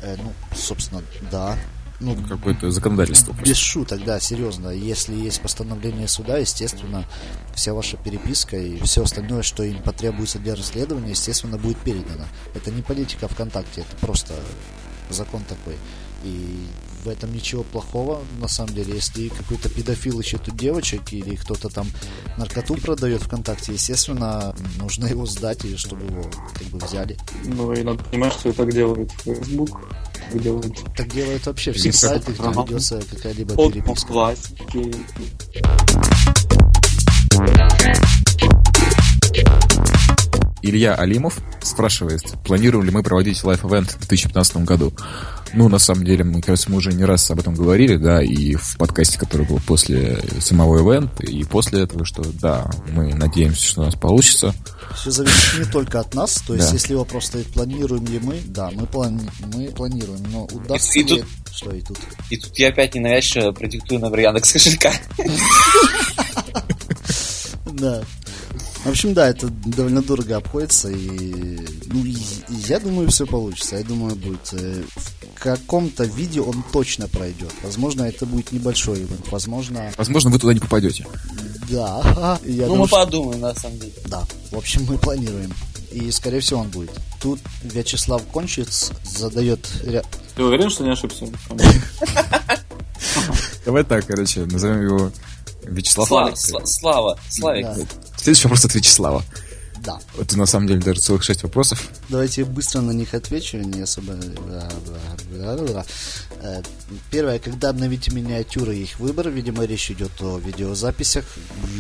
Э, ну, собственно, да. Ну, Какое-то законодательство. без шуток, да, серьезно. Если есть постановление суда, естественно, вся ваша переписка и все остальное, что им потребуется для расследования, естественно, будет передано. Это не политика ВКонтакте, это просто закон такой. И в этом ничего плохого, на самом деле. Если какой-то педофил ищет у девочек или кто-то там наркоту продает ВКонтакте, естественно, нужно его сдать, и чтобы его как бы взяли. Ну и надо понимать, что так делает Facebook. Так делает Так делают вообще все сайты, где ведется какая-либо от переписка. классики. Илья Алимов спрашивает, планируем ли мы проводить лайф-эвент в 2015 году. Ну, на самом деле, мне кажется, мы уже не раз об этом говорили, да, и в подкасте, который был после самого ивента, и после этого, что да, мы надеемся, что у нас получится. Все зависит не только от нас, то есть Да. если вопрос стоит, планируем ли мы, да, мы, плани- мы планируем, но удастся И ли... тут- Что и тут? И тут я опять ненавязчиво продиктую номер Яндекс кошелька. [laughs] Да. В общем, да, это довольно дорого обходится, и, ну, и- и я думаю, все получится. Я думаю, будет э, в каком-то виде он точно пройдет. Возможно, это будет небольшой ивент, возможно, Возможно, вы туда не попадете. да. [laughs] Я Ну, думаю, мы что- подумаем, на самом деле. Да, в общем, мы планируем. И, скорее всего, он будет. Тут Вячеслав Кончиц задает ряд... Ты уверен, что не ошибся? Давай так, короче, назовем его Вячеслав. Слава, Слава, Славик. Следующий вопрос от Вячеслава. Да. Это на самом деле даже целых шесть вопросов. Давайте быстро на них отвечу, не особо... Э, Первое, когда обновите миниатюры и их выбор, видимо, речь идет о видеозаписях.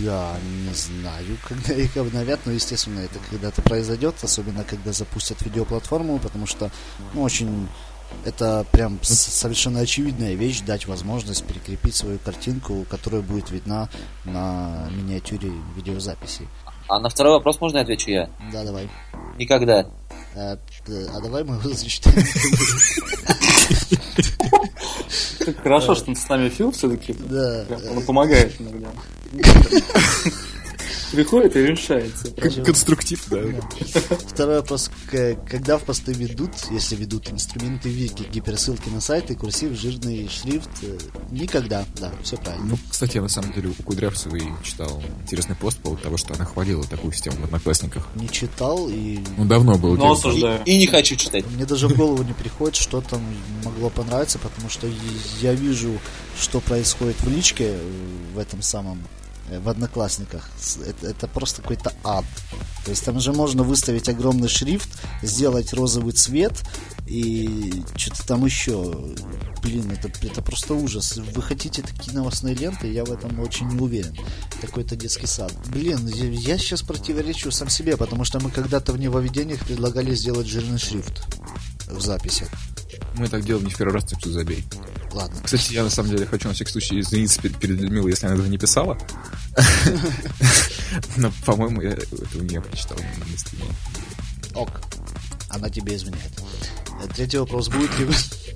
Я не знаю, [laughs] когда их обновят, но, естественно, это когда-то произойдет, особенно когда запустят видеоплатформу, потому что, ну, очень Это прям совершенно очевидная вещь, дать возможность прикрепить свою картинку, которая будет видна на миниатюре видеозаписи. А на второй вопрос можно отвечу я? Да, давай. Никогда. А, а давай мы его [laughs] зачитаем. Хорошо, что с нами Фил все-таки. Да. Он помогает иногда. [laughs] приходит и решается. Конструктив, да. Второй вопрос. Когда в посты ведут, если ведут инструменты вики, гиперссылки на сайты, курсив, жирный шрифт? Э, никогда. Да, все правильно. Ну, кстати, я на самом деле у Кудрявцевой читал интересный пост по поводу того, что она хвалила такую систему в Одноклассниках. Не читал и... Ну, давно было. Но осуждаю. И, и не хочу читать. Мне даже в голову не приходит, что там могло понравиться, потому что я вижу, что происходит в личке э, в этом самом в Одноклассниках. Это, это просто какой-то ад. То есть там же можно выставить огромный шрифт, сделать розовый цвет и что-то там еще. Блин, это, это просто ужас. Вы хотите такие новостные ленты? Я в этом очень не уверен. Какой-то детский сад. Блин, я, я сейчас противоречу сам себе, потому что мы когда-то в нововведениях предлагали сделать жирный шрифт в записях. Мы так делаем не в первый раз, так что забей. Ладно. Кстати, я на самом деле хочу на всякий случай извиниться перед, перед Людмилой, если она этого не писала. [laughs] Но, по-моему, я этого не прочитал на стриме. Ок. Она тебе изменяет. Третий вопрос. Будет ли,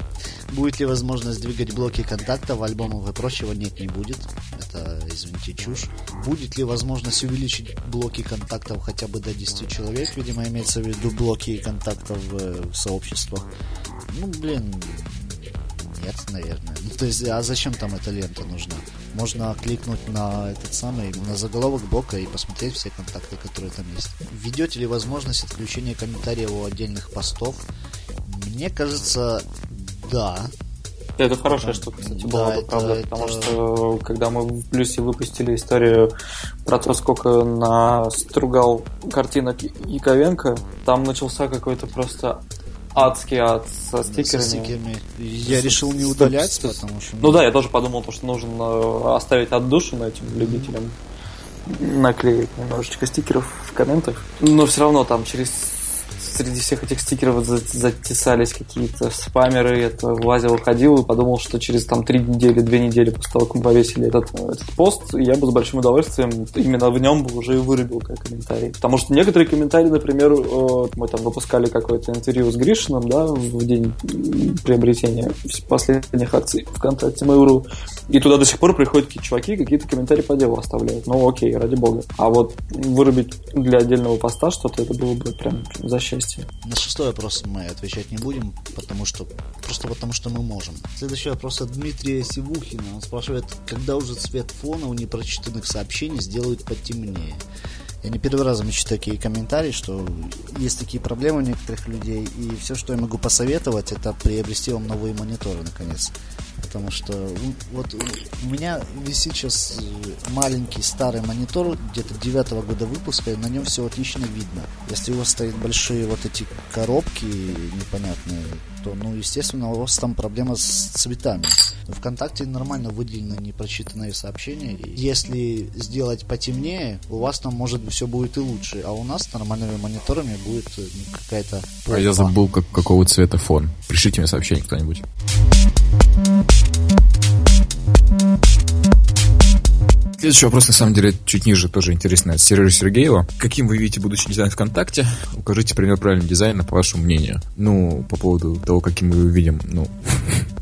[laughs] будет ли возможность двигать блоки контактов, альбомов и прочего? Нет, не будет. Это, извините, чушь. Будет ли возможность увеличить блоки контактов хотя бы до 10 человек? Видимо, имеется в виду блоки контактов в сообществах. Ну, блин, нет, наверное. Ну, то есть, а зачем там эта лента нужна? Можно кликнуть на этот самый, на заголовок блока и посмотреть все контакты, которые там есть. Введете ли возможность отключения комментариев у отдельных постов? Мне кажется, да. Это хорошая штука, кстати, была да, бы, правда, это... потому что когда мы в плюсе выпустили историю про то, сколько настругал картинок Яковенко, там начался какой-то просто адский ад со стикерами. Со стикерами. Я решил не удалять, потому что... Ну да, я тоже подумал, что нужно э, оставить отдушину этим любителям наклеить немножечко стикеров в комментах. Но все равно там через среди всех этих стикеров затесались какие-то спамеры, это лазил, ходил и подумал, что через там три недели, две недели после того, как мы повесили этот, этот пост, я бы с большим удовольствием именно в нем бы уже и вырубил как комментарий. Потому что некоторые комментарии, например, мы там выпускали какое-то интервью с Гришином, да, в день приобретения последних акций ВКонтакте Mail.ru, и туда до сих пор приходят какие-то чуваки, какие-то комментарии по делу оставляют. Ну окей, ради бога. А вот вырубить для отдельного поста что-то, это было бы прям за счастье. На шестой вопрос мы отвечать не будем, потому что просто потому что мы можем. Следующий вопрос от Дмитрия Сивухина. Он спрашивает, когда уже цвет фона у непрочитанных сообщений сделают потемнее. Я не первый раз замечу такие комментарии, что есть такие проблемы у некоторых людей, и все, что я могу посоветовать, это приобрести вам новые мониторы, наконец потому что вот у меня висит сейчас э, маленький старый монитор, где-то девятого года выпуска, и на нем все отлично видно. Если у вас стоят большие вот эти коробки непонятные, то, ну, естественно, у вас там проблема с цветами. ВКонтакте нормально выделены непрочитанные сообщения. Если сделать потемнее, у вас там, может, все будет и лучше. А у нас с нормальными мониторами будет э, ну, какая-то... А я забыл, как, какого цвета фон. Пришлите мне сообщение кто-нибудь. Следующий вопрос, на самом деле, чуть ниже, тоже интересный, от Сережи Сергеева. Каким вы видите будущий дизайн ВКонтакте? Укажите пример правильного дизайна, по вашему мнению. Ну, по поводу того, каким мы его видим, ну, [laughs]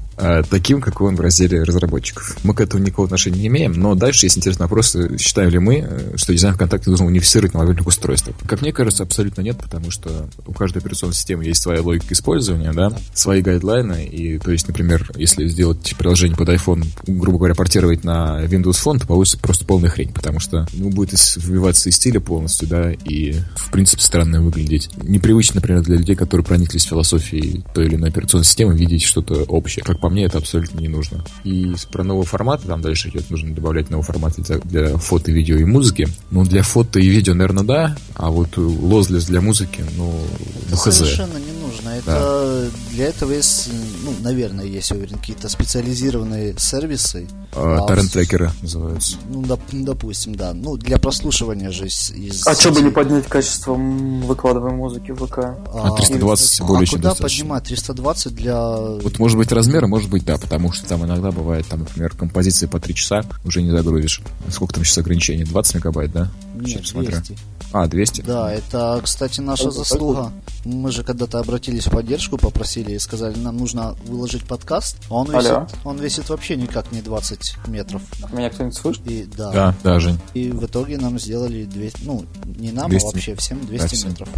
таким, какой он в разделе разработчиков. Мы к этому никакого отношения не имеем, но дальше есть интересный вопрос, э, считаем ли мы, э, что дизайн ВКонтакте должен унифицировать на мобильных устройствах. Как мне кажется, абсолютно нет, потому что у каждой операционной системы есть своя логика использования, да, свои гайдлайны, и, то есть, например, если сделать приложение под iPhone, грубо говоря, портировать на Windows Phone, то получится просто полная хрень, потому что, ну, будет выбиваться из стиля полностью, да, и, в принципе, странно выглядеть. Непривычно, например, для людей, которые прониклись философией той или иной операционной системы, видеть что-то общее. Как по мне, это абсолютно не нужно. И про новый формат, там дальше идет, нужно добавлять новый формат для, для фото, видео и музыки. Ну, для фото и видео, наверное, да, а вот лозлес для музыки, ну, ну хз. Совершенно не нужно. Это для этого есть, ну, наверное, есть, уверен, какие-то специализированные сервисы. А, Торрент-трекеры называются. Ну, доп- допустим, да. Ну, для прослушивания же из... из А что бы не поднять качество выкладываемой музыки в ВК? А 320 более а чем куда достаточно. поднимать? 320 для... Вот может быть размеры, может быть да, потому что там иногда бывает, там, например, композиции по 3 часа уже не загрузишь. Сколько там сейчас ограничений? 20 мегабайт, да? Нет, Сейчас смотрю. 200. А, 200? Да, это, кстати, наша Это заслуга. Мы же когда-то обратились в поддержку, попросили и сказали, нам нужно выложить подкаст. А он весит, Алло. он весит вообще никак не 20 метров. Меня кто-нибудь слышит? И да. Да, да, Жень. И в итоге нам сделали 200, ну, не нам, 200. а вообще всем 200 Да, всем. метров.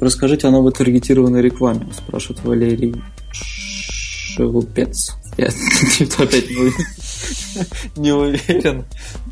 Расскажите о новой таргетированной рекламе, спрашивает Валерий Шелупец. Я [laughs] опять не уверен.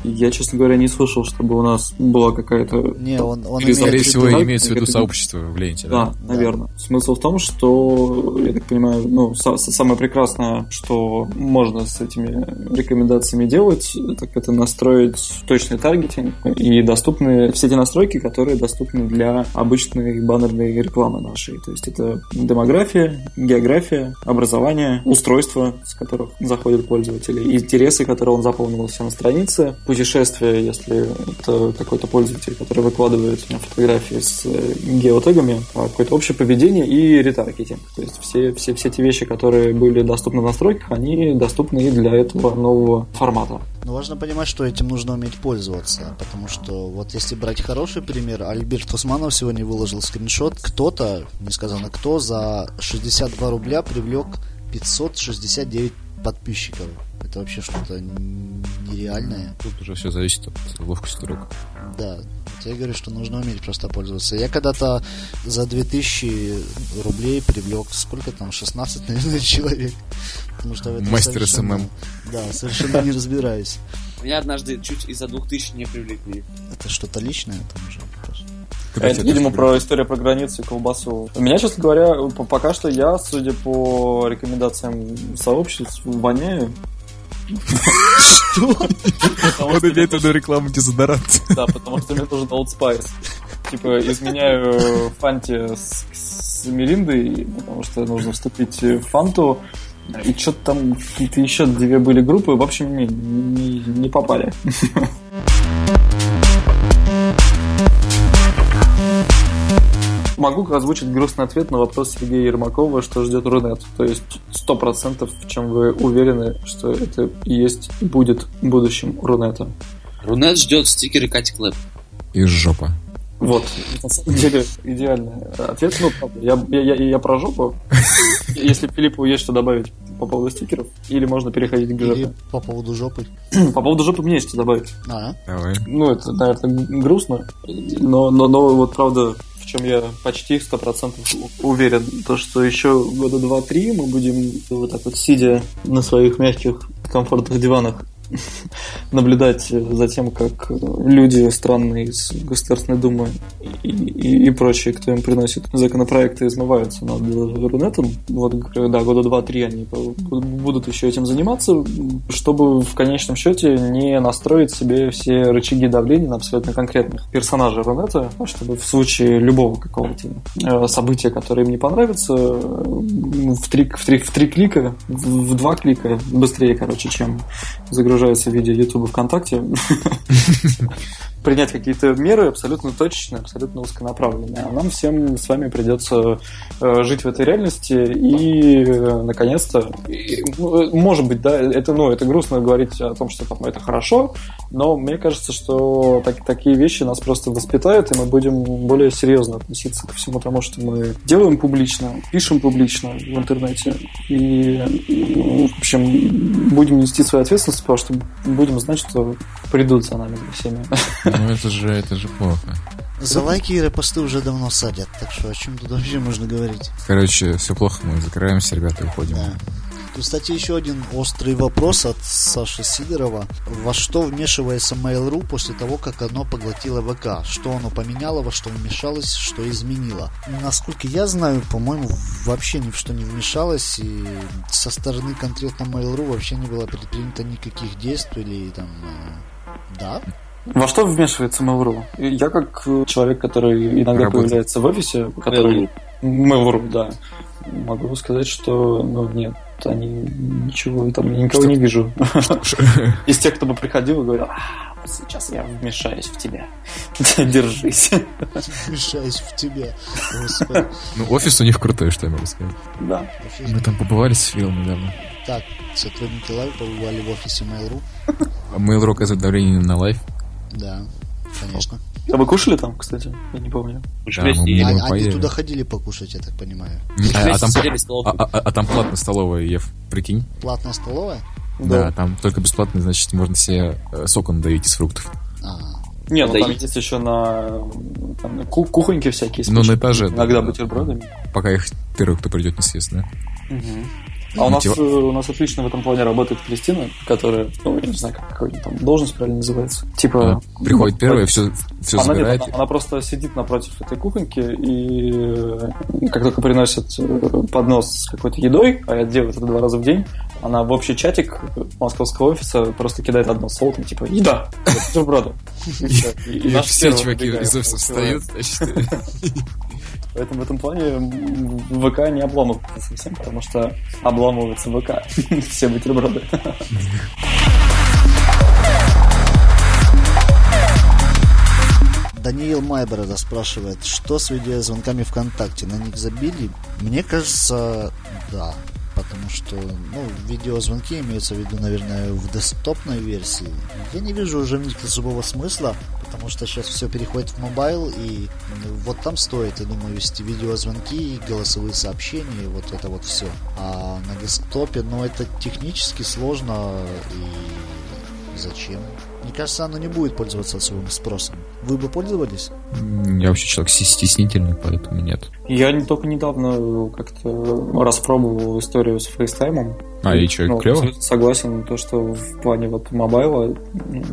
Я, честно говоря, не слышал, чтобы у нас была какая-то... Не, он, он Или, Скорее всего, да, имеется в виду сообщество в ленте, Да, да? наверное. Смысл в том, что, я так понимаю, ну, са- са- самое прекрасное, что можно с этими рекомендациями делать, так это настроить точный таргетинг и доступны все те настройки, которые доступны для обычной баннерной рекламы нашей. То есть это демография, география, образование, устройства, с которых заходят пользователи, интересы, которые он заполнил у себя на странице, путешествия, если это какой-то пользователь, который выкладывает фотографии с э, геотегами, а какое-то общее поведение и ретаргетинг. То есть все, все, все те вещи, которые были доступны в настройках, они доступны и для этого нового формата. Но важно понимать, что этим нужно уметь пользоваться, потому что вот если брать хороший пример, Альберт Усманов сегодня выложил скриншот, кто-то, не сказано кто, за 62 рубля привлек 569 подписчиков. Это вообще что-то нереальное. Тут уже все зависит от ловкости рук. Да, я говорю, что нужно уметь просто пользоваться. Я когда-то за 2000 рублей привлек, сколько там, 16, наверное, [laughs] человек. Потому что в этом Мастер совершенно- SMM. Да, совершенно не разбираюсь. Меня однажды чуть из-за двух тысяч не привлекли. Это что-то личное там уже. Когда Это, видимо, про историю про границы и колбасу. У меня, честно говоря, по- пока что я, судя по рекомендациям сообществ, воняю. Он имеет в виду рекламу дезодоранта. Да, потому что мне нужен Old Spice. Типа, изменяю Фанте с, с Мириндой, потому что нужно вступить в Фанту. И что-то там какие-то еще две были группы, в общем, не, не, не попали. Могу озвучить грустный ответ на вопрос Сергея Ермакова, что ждет Рунет. То есть сто процентов, в чем вы уверены, что это и есть и будет будущим Рунета. Рунет ждет стикеры Кати Клэп. Из жопа. Вот, на самом деле, идеальный ответ. Ну, правда, я, я, я, я про жопу. [laughs] Если Филиппу есть что добавить по поводу стикеров, или можно переходить к Или жопе. по поводу жопы. [clears throat] По поводу жопы мне есть что добавить. А, Давай. Ну, это, наверное, грустно, но, но, но вот правда, чем я почти сто процентов уверен, то, что еще года два-три мы будем вот так вот сидя на своих мягких комфортных диванах [laughs] наблюдать за тем, как люди странные из Государственной Думы и, и, и прочие, кто им приносит законопроекты, измываются над Рунетом. Вот, да, года два-три они будут еще этим заниматься, чтобы в конечном счете не настроить себе все рычаги давления на абсолютно конкретных персонажей Рунета, чтобы в случае любого какого-то э, события, которое им не понравится, в три, в три, в три клика, в, два клика быстрее, короче, чем загружается в виде YouTube ВКонтакте, [laughs] принять какие-то меры абсолютно точечные, абсолютно узконаправленные. А нам всем с вами придется э, жить в этой реальности и, э, наконец-то, ну, может быть, да, это, ну, это грустно говорить о том, что там, это хорошо, но мне кажется, что так, такие вещи нас просто воспитают, и мы будем более серьезно относиться ко всему тому, что мы делаем публично, пишем публично в интернете, и, ну, в общем, будем нести свою ответственность, потому что будем знать, что придут за нами всеми. Ну это же, это же плохо. за лайки и репосты уже давно садят, так что о чем тут вообще можно говорить? Короче, все плохо, мы закрываемся, ребята, уходим. Да. Кстати, еще один острый вопрос от Саши Сидорова. Во что вмешивается Mail.ru после того, как оно поглотило ВК? Что оно поменяло, во что вмешалось, что изменило? Насколько я знаю, по-моему, вообще ни в что не вмешалось, и со стороны конкретно Mail.ru вообще не было предпринято никаких действий или там... э, Да? Во что вмешивается Mail.ru? Я как э, человек, который иногда Работает. появляется в офисе, который... Mail.ru, да. Могу сказать, что, ну, нет, они ничего, там я никого не вижу. [laughs] Из тех, кто бы приходил и говорил, «А, сейчас я вмешаюсь в тебя. [laughs] Держись. Вмешаюсь в тебя. Ну, офис у них крутой, что я могу сказать. Да. Мы там побывали с Филом недавно. Так, сотрудники Live побывали в офисе Mail.ru. А Mail.ru оказывает давление на лайф. Да, конечно. А вы кушали там, кстати? Я не помню. Мы Да, мы были. А- мы Они поели. туда ходили покушать, я так понимаю. А, а там, а- а- а там платная столовая, Ев, прикинь. Платная столовая? Да. там только бесплатно, значит, можно себе э, сок надавить из фруктов. А, Не, ну Да там есть еще на там, ку- кухоньки всякие. Ну, на этаже, да, Иногда да. бутербродами. Пока их первый, кто придет, не съест, да? А у нас, э, у нас отлично в этом плане работает Кристина, которая, ну, я не знаю, как какой там должность правильно называется. Типа... Она приходит первая, все, все Она, нет, забирает. она, она просто сидит напротив этой кухоньки и э, как только приносят э, поднос с какой-то едой, а я делаю это два раза в день, она в общий чатик московского офиса просто кидает одно солтом, типа «Еда! Бутерброды!» И. И- и И наш все чуваки из офиса встают, Поэтому в этом плане ВК не обламывается совсем, потому что обламывается ВК. [laughs] Все бутерброды. Даниил Майборода спрашивает, что с видеозвонками ВКонтакте? На них забили? Мне кажется, да. Потому что, ну, видеозвонки имеются в виду, наверное, в десктопной версии. Я не вижу уже особого смысла, потому что сейчас все переходит в mobile, и ну, вот там стоит, я думаю, вести видеозвонки, голосовые сообщения, и вот это вот все. А на десктопе, ну, это технически сложно, и зачем? Мне кажется, оно не будет пользоваться особым спросом. Вы бы пользовались? Я вообще человек стес- стеснительный, поэтому нет. Я не только недавно как-то распробовал историю с фейстаймом. А, и что, Ну, клево? Согласен, то, что в плане вот мобайла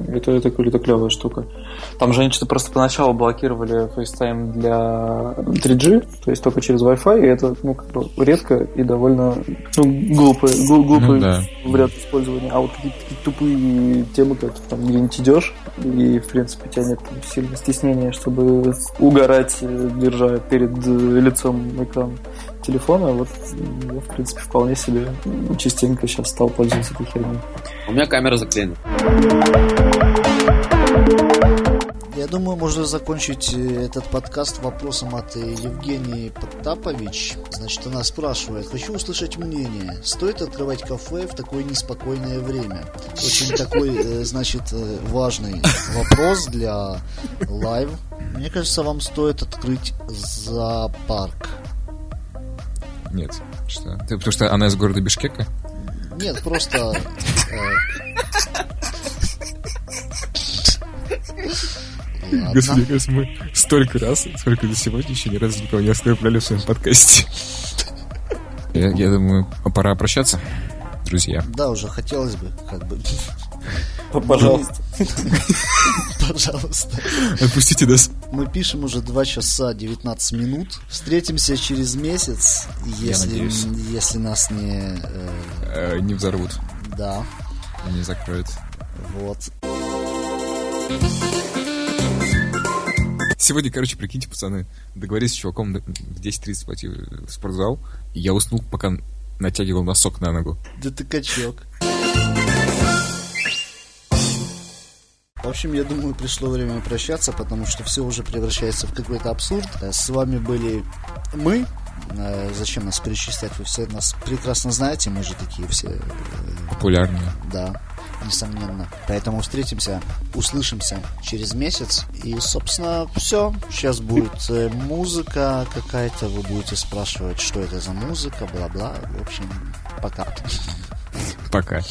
это, это какая-то клевая штука. Там же они что-то просто поначалу блокировали FaceTime для 3G, то есть только через Wi-Fi, и это ну, как бы редко и довольно ну, глупый, глу- глупый Ну да. вариант использования. А вот какие-то такие тупые темы, когда ты там где-нибудь идешь, и в принципе у тебя нет там, сильного стеснения, чтобы угорать, э, держа перед э, лицом экран телефона, вот я, в принципе, вполне себе частенько сейчас стал пользоваться этой херней. У меня камера заклеена. Я думаю, можно закончить э, этот подкаст вопросом от э, Евгении Потапович. Значит, она спрашивает, хочу услышать мнение, стоит открывать кафе в такое неспокойное время? Очень такой, э, значит, важный вопрос для Live. Мне кажется, вам стоит открыть зоопарк. Нет. Что? Ты- потому что она из города Бишкека? Нет, просто... э, [laughs] ладно. Господи, мне кажется, мы столько раз, сколько до сегодня еще ни разу никого не оскорбляли в своем подкасте. Я, я думаю, пора прощаться, друзья. Да, уже хотелось бы, как бы. Пожалуйста. [laughs] Пожалуйста. Отпустите нас. Мы пишем уже 2 часа 19 минут. Встретимся через месяц, если, если нас не... э, Э, не взорвут, да, не закроют. вот. Сегодня, короче, прикиньте, пацаны, договорились с чуваком в 10.30 пойти в спортзал, и я уснул, пока натягивал носок на ногу. Да ты качок. В общем, я думаю, пришло время прощаться, потому что все уже превращается в какой-то абсурд. Э, С вами были мы. Э, Зачем нас перечислять? Вы все нас прекрасно знаете, мы же такие все, э, Популярные. да, несомненно. Поэтому встретимся, услышимся через месяц. И, собственно, все. Сейчас будет э, музыка какая-то, вы будете спрашивать, что это за музыка, бла-бла. В общем, пока. Пока.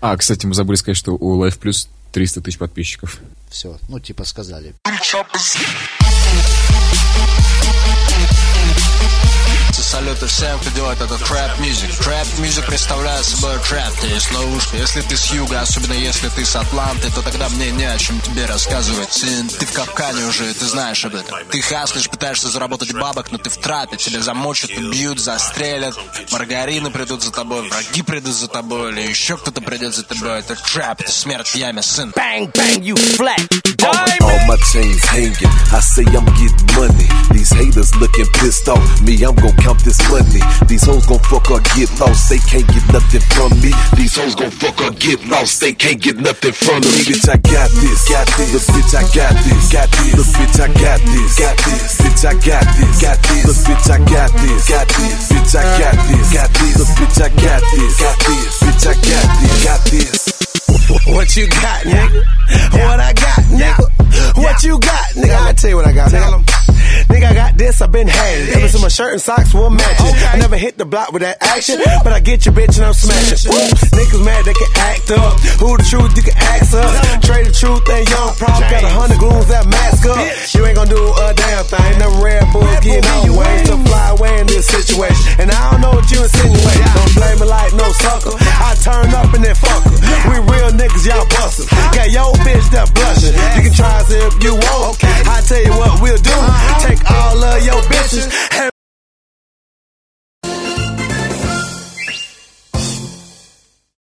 А, кстати, мы забыли сказать, что у Life Plus 300 тысяч подписчиков. Все, ну типа сказали. И салюты всем, кто делает этот трэп мюзик. Трэп мюзик представляет собой трэп, то есть ловушка. Если ты с юга, особенно если ты с Атланты, то тогда мне не о чем тебе рассказывать. Сын, ты в капкане уже, ты знаешь об этом. Ты хаслишь, пытаешься заработать бабок, но ты в трапе. Тебя замочат, убьют, застрелят. Маргарины придут за тобой, враги придут за тобой, или еще кто-то придет за тобой. Это трэп, это смерть в яме, сын. Bang, bang, you flat. All my chains hanging. I say I'm getting money. These haters looking pissed off. Me, I'm gon' count this money. These hoes gon' fuck or get lost. They can't get nothing from me. These hoes gon' fuck or get lost. They can't get nothing from me. Bitch, I got this. Got this. Look, bitch, I got this. Got this. Look, bitch, I got this. Got this. Bitch, I got this. Got this. Look, bitch, I got this. Got this. Bitch, I got this. Got this. Look, bitch, I got this. Got this. Bitch, I got this. Got this. What you got, nigga? What I got, nigga? What you got, nigga? I tell you what I got, nigga. Nigga, I got this, I've been had it. Ever since my shirt and socks were matching. I never hit the block with that action, but I get your bitch and I'm smashing. Niggas mad, they can act up. Who the truth, you can ask up. Trade the truth, and young problem. Got a hundred goons that mask up. You ain't gonna do a damn thing. Them red bulls getting out way to fly away in this situation. And I don't know what you insinuate. Don't blame me like no sucker. I turn up and then fuck her. We real niggas, y'all bustin'. Got your bitch that blushing. You can try us if you want. I tell you what we'll do. Uh-huh. Take all of your bitches